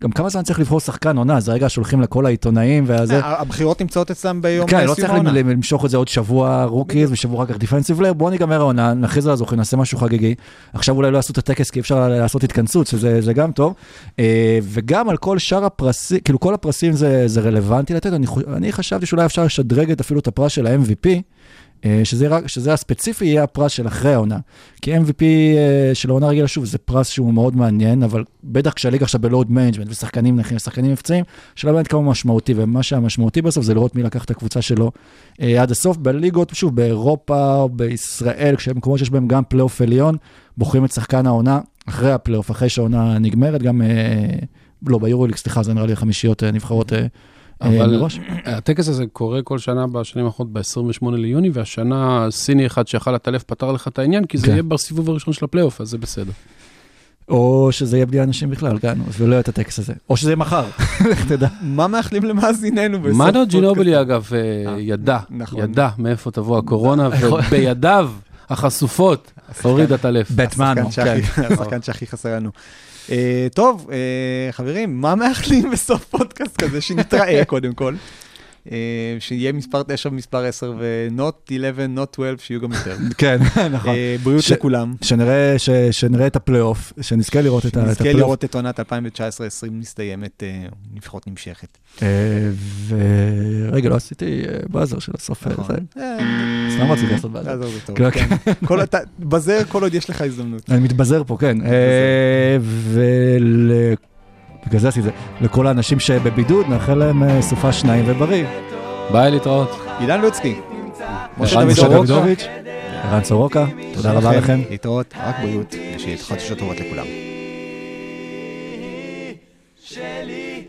C: וגם כמה זמן צריך לבחור שחקן עונה, זה רגע שהולכים לכל העיתונאים והזה.
F: אה, הבחירות נמצאות אצלם ביום
C: כן, לא
F: סיום
C: צריך
F: העונה.
C: למשוך את זה עוד שבוע rookies ושבוע אחר כך defensive player, בואו נגמר העונה, נכריז על הזוכים, נעשה משהו חגיגי. עכשיו אולי לא יעשו את הטקס כי אפשר לעשות התכנסות, שזה זה גם טוב. אה, וגם על כל שאר הפרסים, כאילו כל הפרסים זה, רלוונטי לתת, אני, חשבתי שאולי אפשר לשדרג את אפילו את הפרס של ה-MVP. אה, שזה, רק, שזה הספציפי יהיה הפרס של אחרי העונה. כי MVP אה, של העונה רגילה, שוב, זה פרס שהוא מאוד מעניין, אבל בטח כשהליגה עכשיו ב load management ושחקנים נחים ושחקנים נפצעים, שאלה באמת כמה משמעותי, ומה שהמשמעותי בסוף זה לראות מי לקח את הקבוצה שלו אה, עד הסוף. בליגות, שוב, באירופה בישראל, כשמקומות שיש בהם גם פלייאוף עליון, בוחרים את שחקן העונה אחרי הפלייאוף, אחרי שהעונה נגמרת, גם, לא, ביורוליג, סליחה, זה נראה לי חמישיות נבחרות. אה,
G: אבל
C: מראש.
G: הטקס הזה קורה כל שנה בשנים האחרונות ב-28 ליוני, והשנה סיני אחד שיכל את הלב פתר לך את העניין, כי זה
C: כן.
G: יהיה בסיבוב הראשון של הפלייאוף, אז זה בסדר.
C: או שזה יהיה בלי אנשים בכלל, כן, ולא יהיה את הטקסט הזה. או שזה יהיה מחר, לך תדע.
F: מה מאחלים למאזיננו בסוף
G: מנו? ג'ינובלי, אגב, אה, ידע,
F: נכון.
G: ידע מאיפה תבוא הקורונה, ובידיו החשופות הוריד את הלב.
C: בטמנו, כן.
F: השחקן שהכי חסר לנו. אה, טוב, אה, חברים, מה מאחלים בסוף פודקאסט כזה? שנתראה קודם כל. אה, שיהיה מספר 9 ומספר 10 ו-not 11, not 12, שיהיו גם יותר.
C: כן, נכון.
F: אה, בריאות
C: ש-
F: לכולם.
C: שנראה, ש, שנראה את הפלייאוף, שנזכה לראות את הפלייאוף.
F: לראות את עונת 2019-2020 מסתיימת, לפחות נמשכת.
C: אה, ורגע, לא עשיתי buzzer של הסוף. אה,
F: נכון.
C: סתם רציתי לעשות buzzer.
F: תעזור זה טוב.
C: כן,
F: כן. כל אתה- בזר כל עוד יש לך הזדמנות.
C: אני מתבזר פה, כן. בגלל זה עשיתי את זה. לכל האנשים שבבידוד, נאחל להם אה, סופה שניים ובריא.
G: ביי, להתראות.
F: אילן לוצקי. משה
C: ערן
F: סורוקה.
C: ערן סורוקה, תודה רבה לכם.
F: להתראות, רק בריאות, ושיהיה חדשות טובות לכולם.
E: שלי